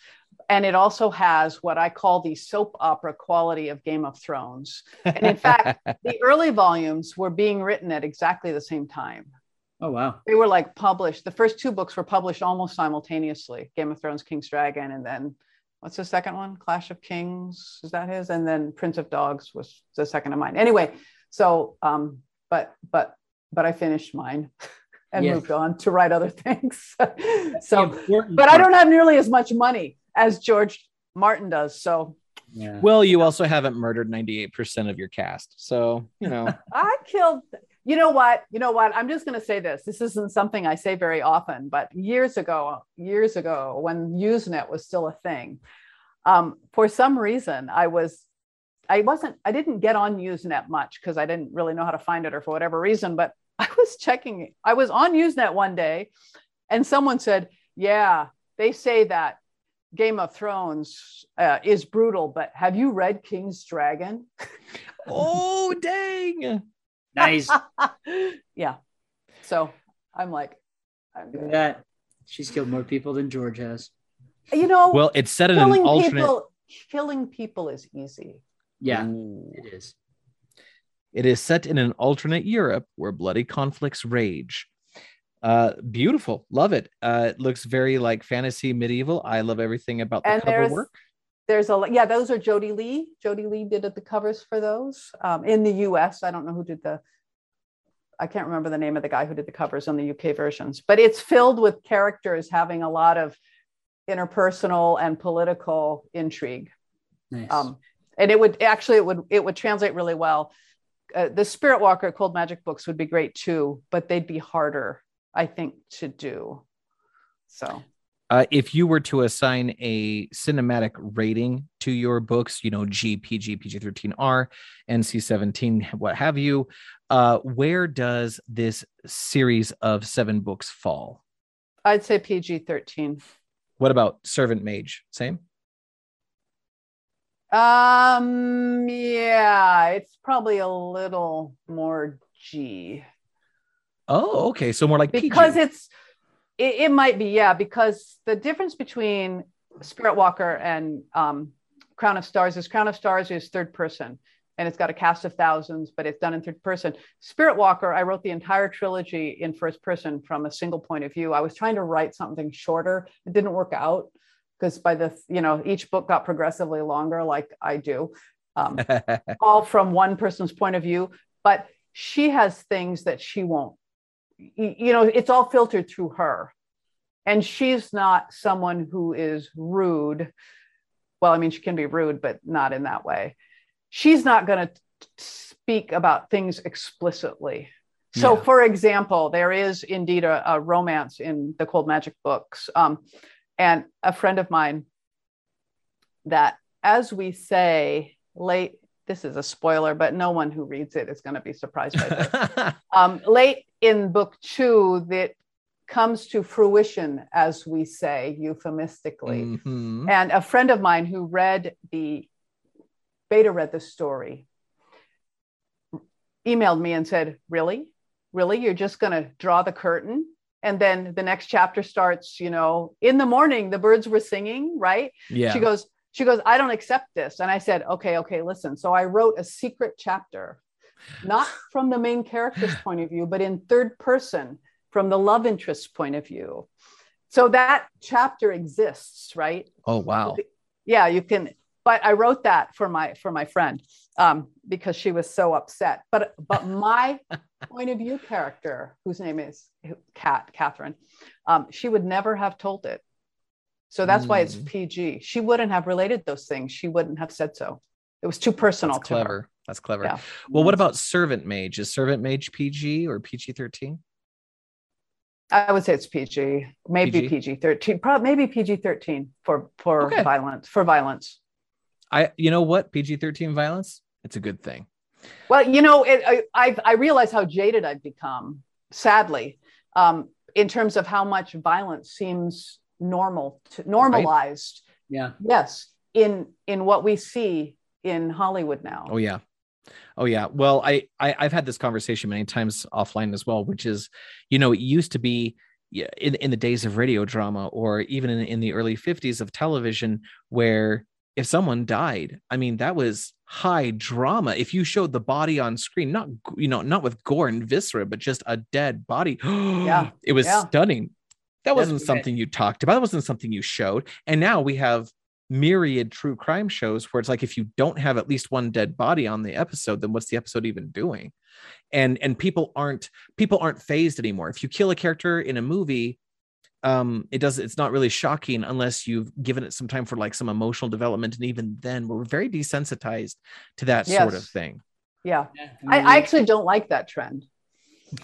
and it also has what I call the soap opera quality of Game of Thrones. And in fact, the early volumes were being written at exactly the same time.
Oh wow.
They were like published. The first two books were published almost simultaneously. Game of Thrones, King's Dragon, and then what's the second one? Clash of Kings. Is that his? And then Prince of Dogs was the second of mine. Anyway, so um, but but but I finished mine. and
Yes.
moved on to write other things. so, but I don't have nearly as much money as George Martin does. So
Yeah.
Well, you also haven't murdered 98% of your cast. So, you know,
I killed. You know what? You know what? I'm just going to say this. This isn't something I say very often, but years ago, years ago, when Usenet was still a thing, um, for some reason, I was, I wasn't, I didn't get on Usenet much because I didn't really know how to find it or for whatever reason. But I was checking. I was on Usenet one day, and someone said, "Yeah, they say that Game of Thrones uh, is brutal, but have you read King's Dragon?"
oh, dang.
Nice.
yeah. So I'm like, I'm good.
that. She's killed more people than George has.
you know,
Well, it's set in an
killing
alternate.
people, killing people is easy.
Yeah,
Ooh.
it is.
It is set in an alternate Europe where bloody conflicts rage. Uh, beautiful, love it. Uh, it looks very like fantasy medieval. I love everything about the
And
cover
there's-
work.
There's a yeah, those are Jody Lee. Jody Lee did the covers for those um, in the U.S. I don't know who did the. I can't remember the name of the guy who did the covers on the UK versions, but it's filled with characters having a lot of interpersonal and political intrigue.
Nice.
um, and it would actually it would it would translate really well. Uh, the Spirit Walker Cold Magic books would be great too, but they'd be harder, I think, to do. So
Uh, if you were to assign a cinematic rating to your books, you know, G, PG, PG 13R, NC 17, what have you, uh, where does this series of seven books fall?
I'd say PG thirteen.
What about Servant Mage? Same?
Um, yeah, it's probably a little more G
Oh, okay. So more like
because
PG.
it's it, it might be yeah because the difference between Spirit Walker and um, Crown of Stars is Crown of Stars is third person and it's got a cast of thousands, but it's done in third person. Spirit Walker, I wrote the entire trilogy in first person from a single point of view. I was trying to write something shorter. It didn't work out because by the, you know, each book got progressively longer, like I do, um, all from one person's point of view. But she has things that she won't, you know, it's all filtered through her. And she's not someone who is rude. Well, I mean, she can be rude, but not in that way she's not going to speak about things explicitly. So,
Yeah.
for example, there is indeed a, a romance in the Cold Magic books. Um, and a friend of mine that, as we say, late, this is a spoiler, but no one who reads it is going to be surprised by this. um, late in book two, that comes to fruition, as we say euphemistically.
Mhm.
And a friend of mine who read the beta read the story emailed me and said, Really? Really? You're just going to draw the curtain? And then the next chapter starts, you know, in the morning, the birds were singing, right?
Yeah.
She goes, she goes, I don't accept this. And I said, okay, okay, listen. So I wrote a secret chapter, not from the main character's point of view, but in third person from the love interest's point of view. So that chapter exists, right?
oh, wow.
yeah you can but i wrote that for my for my friend um, because she was so upset but but my point of view character whose name is cat catherine um, she would never have told it so that's why it's
Mm.
pg she wouldn't have related those things she wouldn't have said so it was too personal
That's
to her
clever. That's clever.
Yeah.
Well, what about Servant Mage? Is Servant Mage PG or PG 13?
i would say it's pg maybe
PG?
pg-13 probably maybe pg-13 for for
Okay.
violence for violence
I, you know what? PG 13 violence? It's a good thing.
Well, you know, it, I, I I realize how jaded I've become, sadly, um, in terms of how much violence seems normal, to, normalized.
yeah.
Yes, in in what we see in Hollywood now.
Oh yeah. Oh yeah. Well, I, I I've had this conversation many times offline as well, which is, you know, it used to be in, in the days of radio drama or even in, in the early 50s of television where if someone died i mean that was high drama if you showed the body on screen not you know not with gore and viscera but just a dead body
Yeah,
it was
yeah.
stunning that wasn't
That's-
something you talked about. That wasn't something you showed. And now we have myriad true crime shows where it's like if you don't have at least one dead body on the episode then what's the episode even doing? And and people aren't people aren't fazed anymore. If you kill a character in a movie um it does it's not really shocking unless you've given it some time for like some emotional development. And even then we're very desensitized to that sort of thing.
Yeah.
Yeah,
I, I actually don't like that trend.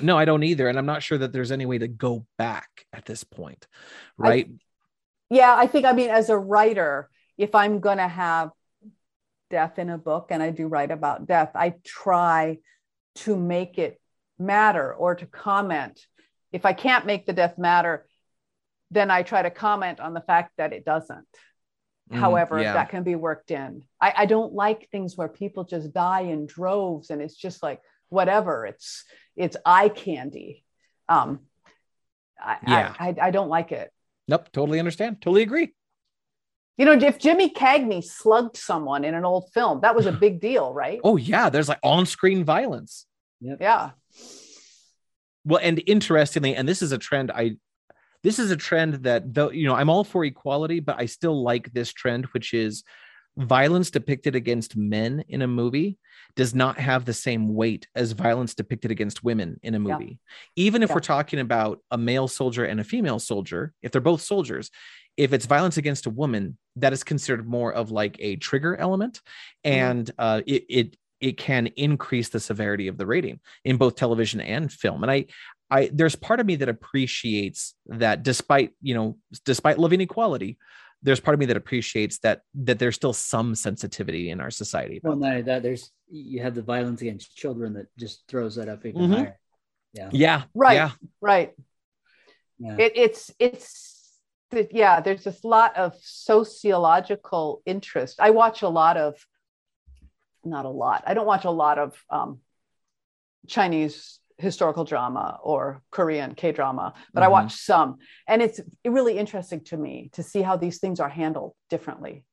No i don't either and i'm not sure that there's any way to go back at this point
I-
right
Yeah, I think, I mean, as a writer, if I'm going to have death in a book and I do write about death, I try to make it matter or to comment. If I can't make the death matter, then I try to comment on the fact that it doesn't.
Mm,
However,
yeah.
that can be worked in. I, I don't like things where people just die in droves and it's just like whatever. It's it's eye candy. Um, I,
Yeah.
I, I, I don't like it.
nope totally understand totally agree
You know, if Jimmy Cagney slugged someone in an old film, that was a big deal, right?
oh yeah there's like on-screen violence
Yeah.
well and interestingly and this is a trend i this is a trend that though you know i'm all for equality but i still like this trend which is violence depicted against men in a movie does not have the same weight as violence depicted against women in a
Yeah.
movie even if
Yeah.
we're talking about a male soldier and a female soldier if they're both soldiers if it's violence against a woman that is considered more of like a trigger element and uh, it, it it can increase the severity of the rating in both television and film and i I there's part of me that appreciates that despite you know despite loving equality, there's part of me that appreciates that that there's still some sensitivity in our society.
Well,
about
not that, there's you have the violence against children that just throws that up even
Mhm.
higher. Yeah.
yeah,
Right.
yeah,
Right.
Yeah.
It, it's it's that yeah. There's this lot of sociological interest. I watch a lot of, not a lot. I don't watch a lot of um, Chinese historical drama or Korean K drama, but I
Mhm.
watch some, and it's really interesting to me to see how these things are handled differently.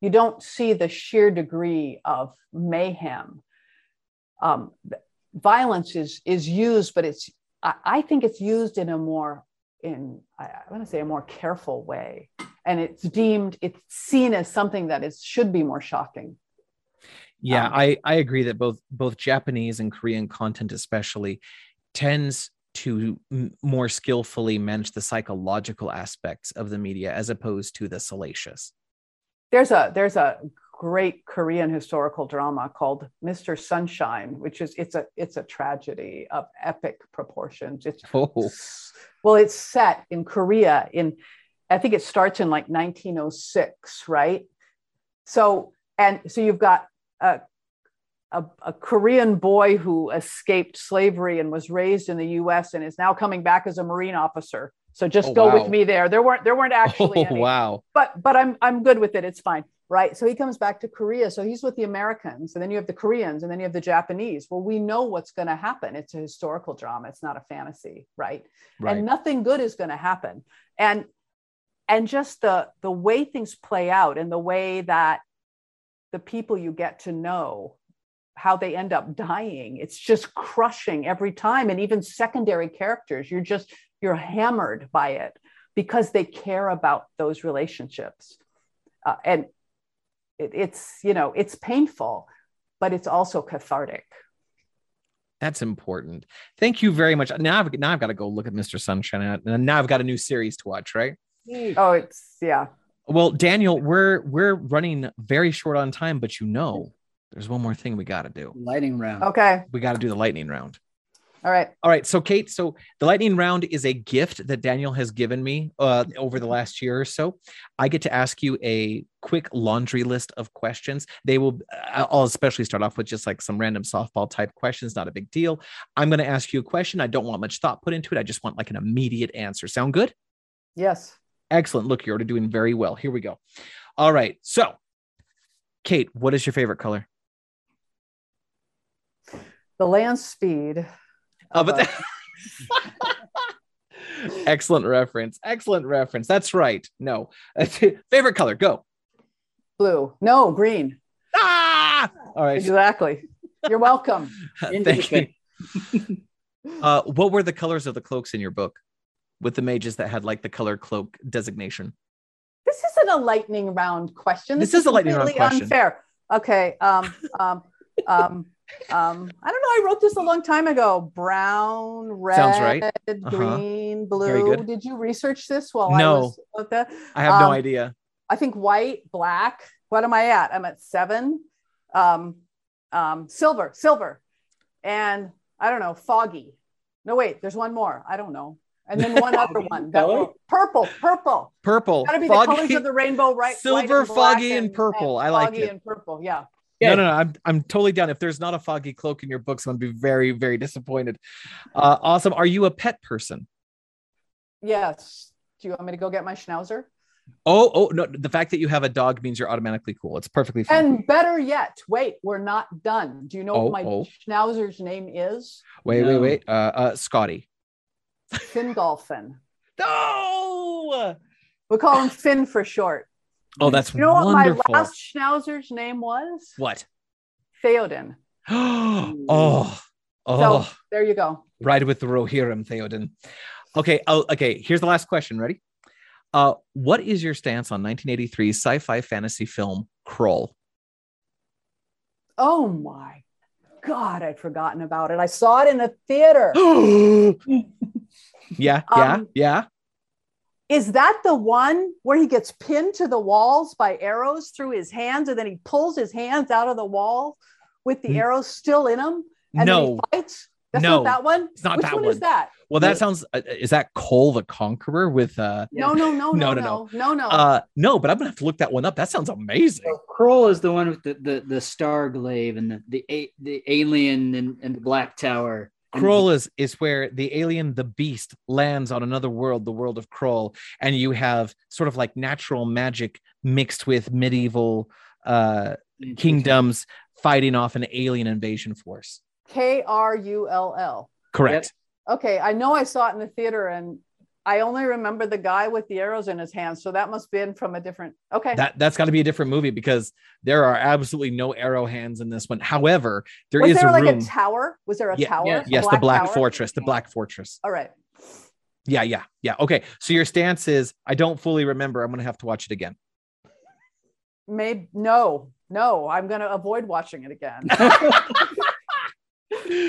You don't see the sheer degree of mayhem. Um, violence is is used, but it's I, I think it's used in a more in I, I want to say a more careful way, and it's deemed it's seen as something that is should be more shocking.
Yeah.
Um,
I I agree that both both Japanese and Korean content, especially, tends to m- more skillfully manage the psychological aspects of the media as opposed to the salacious.
There's a there's a great Korean historical drama called Mr. Sunshine, which is it's a it's a tragedy of epic proportions. It's
Oh,
well, it's set in Korea in I think it starts in like 1906, right? So and so you've got a, a, a Korean boy who escaped slavery and was raised in the U.S. and is now coming back as a Marine officer. So just
Oh,
go
wow.
with me there. There weren't there weren't actually
oh
any
wow.
but but I'm I'm good with it. It's fine, right? So he comes back to Korea. So he's with the Americans, and then you have the Koreans, and then you have the Japanese. Well, we know what's going to happen. It's a historical drama. It's not a fantasy, right?
Right.
And nothing good is going to happen. And and just the the way things play out, and the way that the people you get to know how they end up dying it's just crushing every time and even secondary characters you're just you're hammered by it because they care about those relationships uh, and it, it's you know it's painful but it's also cathartic
That's important. Thank you very much. Now I've now I've got to go look at Mr. Sunshine, and now I've got a new series to watch. Right.
oh it's yeah
Well, Daniel, we're we're running very short on time, but you know, there's one more thing we got to do.
Lightning round.
okay
We got to do the lightning round.
all right
All right. So, Kate, so the lightning round is a gift that Daniel has given me uh, over the last year or so. I get to ask you a quick laundry list of questions. They will, I'll especially start off with just like some random softball type questions, not a big deal. I'm going to ask you a question. I don't want much thought put into it. I just want like an immediate answer. Sound good?
yes
Excellent. Look, you're already doing very well. Here we go. All right. So, Kate, what is your favorite color?
the land speed
Oh, but
a-
Excellent reference. Excellent reference. That's right. No. Favorite color, go.
Blue. No, green.
Ah! All right.
Exactly. You're welcome.
Thank you. Uh, what were the colors of the cloaks in your book with the mages that had like the color cloak designation?
This isn't a lightning round question.
This is a lightning round question.
Unfair. Okay. Um, um, um, um, I don't know. I wrote this a long time ago. Brown, red,
Sounds right.
green,
Very
blue.
good.
Did you research this while I was that?
I have no
Um,
idea.
I think white, black. What am I at? I'm at seven. Um, um, silver, silver, and I don't know, foggy. No, wait, there's one more. I don't know. And then one other one. That
Color?
purple, purple.
Purple.
Gotta be the colors of the rainbow, right?
Silver,
and
foggy, and
and
purple. I like
foggy
it.
and purple. Yeah.
No, no, no. I'm I'm totally down. If there's not a foggy cloak in your books, I'm gonna be very, very disappointed. Uh, awesome. Are you a pet person?
Yes. Do you want me to go get my schnauzer?
Oh, oh no. The fact that you have a dog means you're automatically cool. It's perfectly fine.
And better yet, wait, we're not done. Do you know
Oh,
what my
oh.
schnauzer's name is?
wait,
No.
wait, wait. Uh, uh, Scotty.
Fingolfin.
No.
We call him Finn for short.
Oh, that's
You know what my last schnauzer's name was?
What?
Theoden.
oh, oh.
So there you go.
Ride with the Rohirrim, Theoden. Okay. Oh, okay. Here's the last question. Ready? Uh, what is your stance on 1983 sci-fi fantasy film Krull?
Oh my God, I'd forgotten about it. I saw it in a theater.
yeah, yeah,
Um,
yeah.
Is that the one where he gets pinned to the walls by arrows through his hands and then he pulls his hands out of the wall with the
N-
arrows still in him? And
No.
then he fights? That's
No,
not that one?
it's not
Which
that
one,
one.
is that?
Well, that
Yeah.
sounds. Uh, is that Kull the Conqueror with? uh
No, no, no,
No,
no,
no,
no, no, no.
uh No, but I'm gonna have to look that one up. That sounds amazing.
So Krull is the one with the the, the star glaive and the the, a- the alien and, and the black tower. And
Krull is is where the alien, the beast, lands on another world, the world of Krull, and you have sort of like natural magic mixed with medieval uh kingdoms fighting off an alien invasion force.
K R U L L.
Correct.
Okay, I know I saw it in the theater and I only remember the guy with the arrows in his hands. So that must have been from a different. Okay.
That that's got to be a different movie because there are absolutely no arrow hands in this one. However, there
was
is
there
a
like
room.
a tower? Was there a
Yeah,
tower?
yeah.
A
yes, the Black
tower?
Fortress. The Black Fortress.
All right.
Yeah, yeah, yeah. Okay, so your stance is I don't fully remember. I'm gonna have to watch it again.
Maybe no, no. I'm going to avoid watching it again.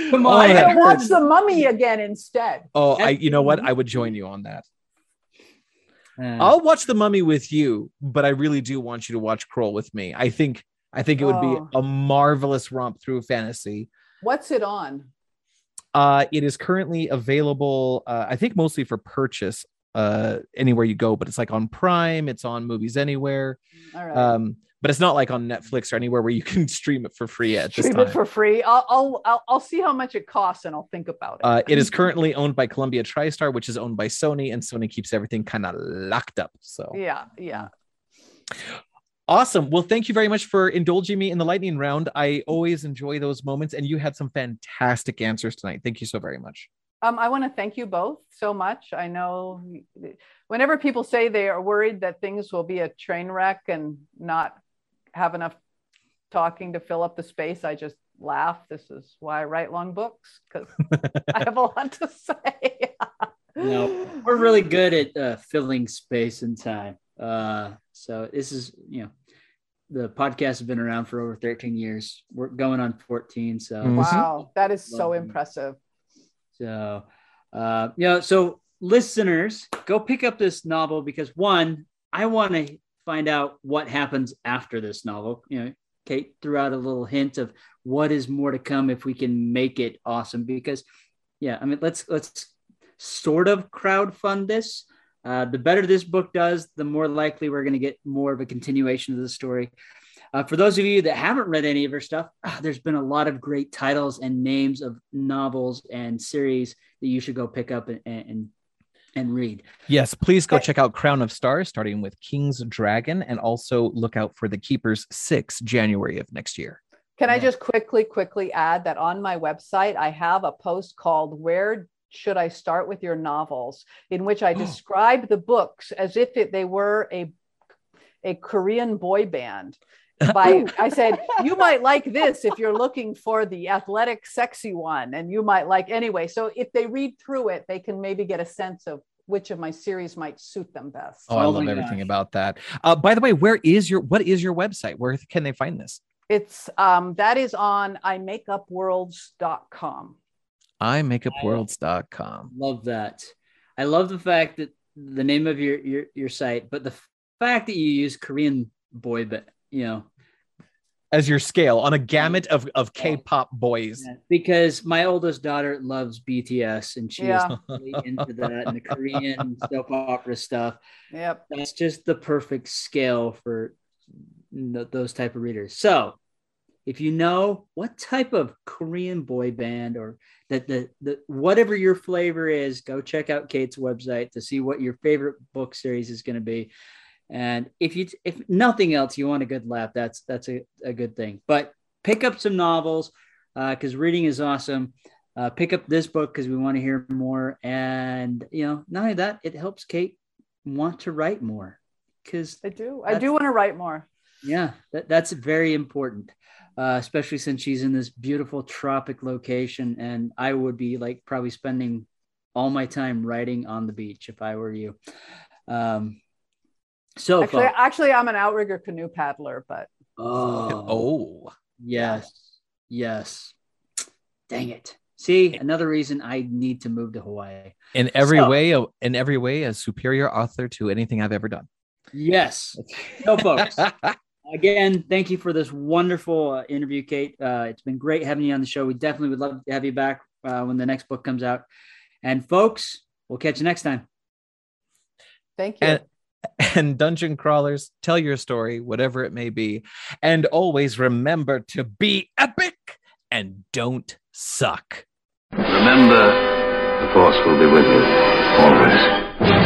Come
Oh,
on,
I'm gonna watch the Mummy again instead.
Oh, I. You know what? I would join you on that.
Uh,
I'll watch the Mummy with you, but I really do want you to watch Krull with me. I think I think it would
Oh.
be a marvelous romp through fantasy.
What's it on?
Uh, it is currently available, uh, I think, mostly for purchase uh, anywhere you go, but it's like on Prime, it's on Movies Anywhere,
All right.
um, but it's not like on Netflix or anywhere where you can stream it for free at this
Stream
time.
it for free. I'll, I'll I'll I'll see how much it costs and I'll think about it.
Uh, it is currently owned by Columbia TriStar, which is owned by Sony, and Sony keeps everything kind of locked up. So
yeah, yeah.
awesome. Well, thank you very much for indulging me in the lightning round. I always enjoy those moments, and you had some fantastic answers tonight. Thank you so very much.
Um, I want to thank you both so much. I know whenever people say they are worried that things will be a train wreck and not have enough talking to fill up the space, I just laugh. This is why I write long books because I have a lot to say.
no, we're really good at uh, filling space and time. Uh, so this is, you know, the podcast has been around for over 13 years. We're going on 14. So,
Mm.
Wow, that is so impressive.
so, uh, you know, so listeners, go pick up this novel because one, I want to find out what happens after this novel. You know, Kate threw out a little hint of what is more to come if we can make it awesome. Because, yeah, I mean, let's let's sort of crowdfund this. Uh, the better this book does, the more likely we're going to get more of a continuation of the story. Uh, for those of you that haven't read any of her stuff, ah, there's been a lot of great titles and names of novels and series that you should go pick up and and, and read.
Yes, please go check out Crown of Stars, starting with King's Dragon, and also look out for The Keepers 6, January of next year.
Can I just quickly, quickly add that on my website, I have a post called Where should I start with your novels, in which I describe the books as if it, they were a a Korean boy band. By I said, you might like this if you're looking for the athletic, sexy one, and you might like anyway. So if they read through it, they can maybe get a sense of which of my series might suit them best.
Oh, I
Oh
love everything
gosh.
about that. Uh, by the way, where is your what is your website? Where can they find this?
It's um, that is on imakeupworlds.com.
imakeupworlds.com.
Love that. I love the fact that the name of your your, your site, but the fact that you use Korean boy, but you know,
As your scale on a gamut of, of K-pop boys.
because my oldest daughter loves BTS and she
Yeah.
is really into that and the Korean soap opera stuff.
Yep.
That's just the perfect scale for those type of readers. So, if you know what type of Korean boy band or that the, the whatever your flavor is, go check out Kate's website to see what your favorite book series is going to be. And if you if nothing else, you want a good laugh, that's that's a, a good thing. But pick up some novels because reading is awesome. Uh, pick up this book because we want to hear more. And you know, not only that, it helps Kate want to write more because
I do. I do want to write more.
yeah, that, that's very important, uh, especially since she's in this beautiful tropic location. And I would be like probably spending all my time writing on the beach if I were you. Um, so,
Actually,
folks-
actually, I'm an outrigger canoe paddler, but
oh,
Oh,
yes, yes. Dang it. See, another reason I need to move to Hawaii.
in every
So-
way, in every way, a superior author to anything I've ever done.
Yes. So, folks, again, thank you for this wonderful uh, interview, Kate. Uh, it's been great having you on the show. We definitely would love to have you back uh, when the next book comes out. And, folks, we'll catch you next time.
thank you.
and and dungeon crawlers tell your story whatever it may be and always remember to be epic and don't suck
Remember, the Force will be with you always.